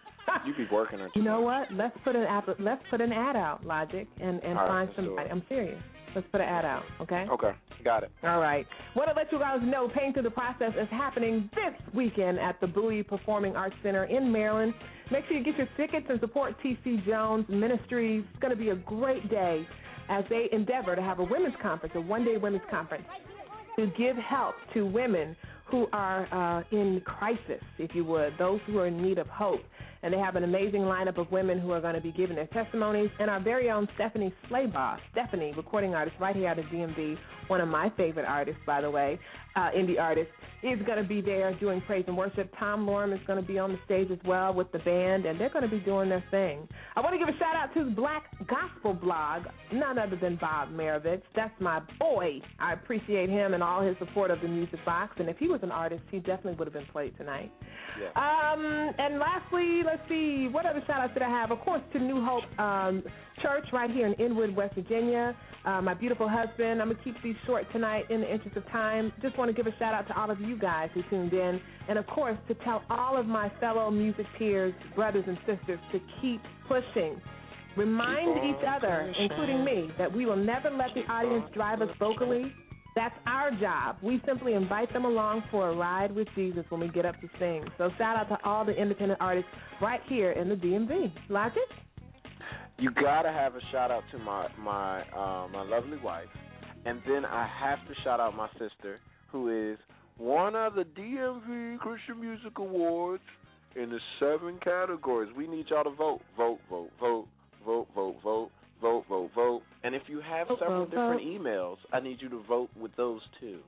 Speaker 2: You be working her too
Speaker 1: You know
Speaker 2: much.
Speaker 1: what? Let's put an app, let's put an ad out, Logic, and and
Speaker 2: All right,
Speaker 1: find
Speaker 2: let's
Speaker 1: somebody. I'm serious. Let's put an ad out, okay?
Speaker 2: Okay, got it.
Speaker 1: All right. Want to let you guys know Pain Through the Process is happening this weekend at the Bowie Performing Arts Center in Maryland. Make sure you get your tickets and support TC Jones Ministries. It's going to be a great day as they endeavor to have a women's conference, a one day women's conference, to give help to women who are uh, in crisis, if you would, those who are in need of hope. And they have an amazing lineup of women who are going to be giving their testimonies. And our very own Stephanie Slaybaugh, Stephanie, recording artist right here out of DMV, one of my favorite artists, by the way, uh, indie artist, is going to be there doing praise and worship. Tom Lorem is going to be on the stage as well with the band, and they're going to be doing their thing. I want to give a shout out to the Black Gospel blog, none other than Bob Marovich. That's my boy. I appreciate him and all his support of the music box. And if he was an artist, he definitely would have been played tonight.
Speaker 2: Yeah.
Speaker 1: Um, and lastly, let's see, what other shout outs did I have? Of course, to New Hope um, Church right here in Inwood, West Virginia. Uh, my beautiful husband. I'm going to keep these short tonight in the interest of time. Just want to give a shout out to all of you guys who tuned in. And of course, to tell all of my fellow music peers, brothers and sisters, to keep pushing. Remind
Speaker 2: Keep
Speaker 1: each other,
Speaker 2: pushing.
Speaker 1: including me, that we will never let the audience drive us vocally. That's our job. We simply invite them along for a ride with Jesus when we get up to sing. So shout out to all the independent artists right here in the DMV. Logic?
Speaker 2: You gotta have a shout out to my my uh, my lovely wife, and then I have to shout out my sister, who is one of the DMV Christian Music Awards in the seven categories. We need y'all to vote, vote, vote, vote, vote, vote, vote, vote, vote, vote. And if you have
Speaker 1: Vote,
Speaker 2: several
Speaker 1: vote,
Speaker 2: different
Speaker 1: vote.
Speaker 2: emails, I need you to vote with those too.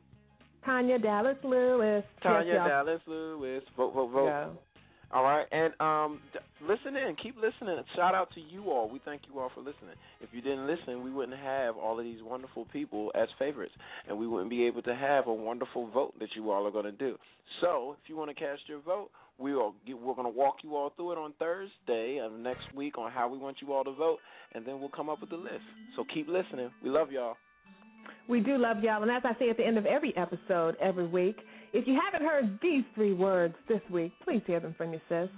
Speaker 1: Tanya Dallas Lewis.
Speaker 2: Tanya
Speaker 1: yes.
Speaker 2: Dallas Lewis, vote, vote, vote. All right, and um, listen in, keep listening. Shout out to you all. We thank you all for listening. If you didn't listen, we wouldn't have all of these wonderful people as favorites, and we wouldn't be able to have a wonderful vote that you all are going to do. So, if you want to cast your vote, we are we're going to walk you all through it on Thursday of next week on how we want you all to vote, and then we'll come up with a list. So keep listening. We love y'all.
Speaker 1: We do love y'all, and as I say at the end of every episode every week, if you haven't heard these three words this week, please hear them from your sis.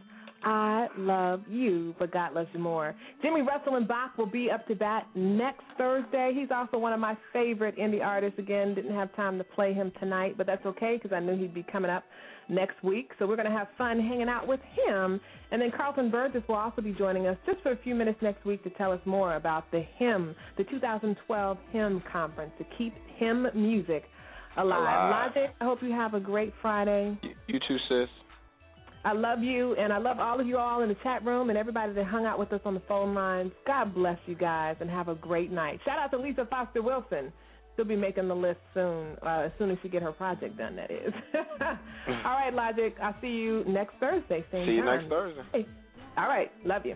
Speaker 1: I love you, but God loves you more. Jimmy Russell and Bach will be up to bat next Thursday. He's also one of my favorite indie artists. Again, didn't have time to play him tonight, but that's okay because I knew he'd be coming up next week. So we're going to have fun hanging out with him. And then Carlton Burgess will also be joining us just for a few minutes next week to tell us more about the HYM, the 2012 HYM Conference, to keep HYM music alive.
Speaker 2: Alive.
Speaker 1: Logic, I hope you have a great Friday.
Speaker 2: You too, sis.
Speaker 1: I love you, and I love all of you all in the chat room and everybody that hung out with us on the phone lines. God bless you guys, and have a great night. Shout out to Lisa Foster Wilson. She'll be making the list soon, uh, as soon as she get her project done. That is. all right, Logic. I'll see you next Thursday. Same
Speaker 2: See you
Speaker 1: time.
Speaker 2: next Thursday.
Speaker 1: All right. Love you.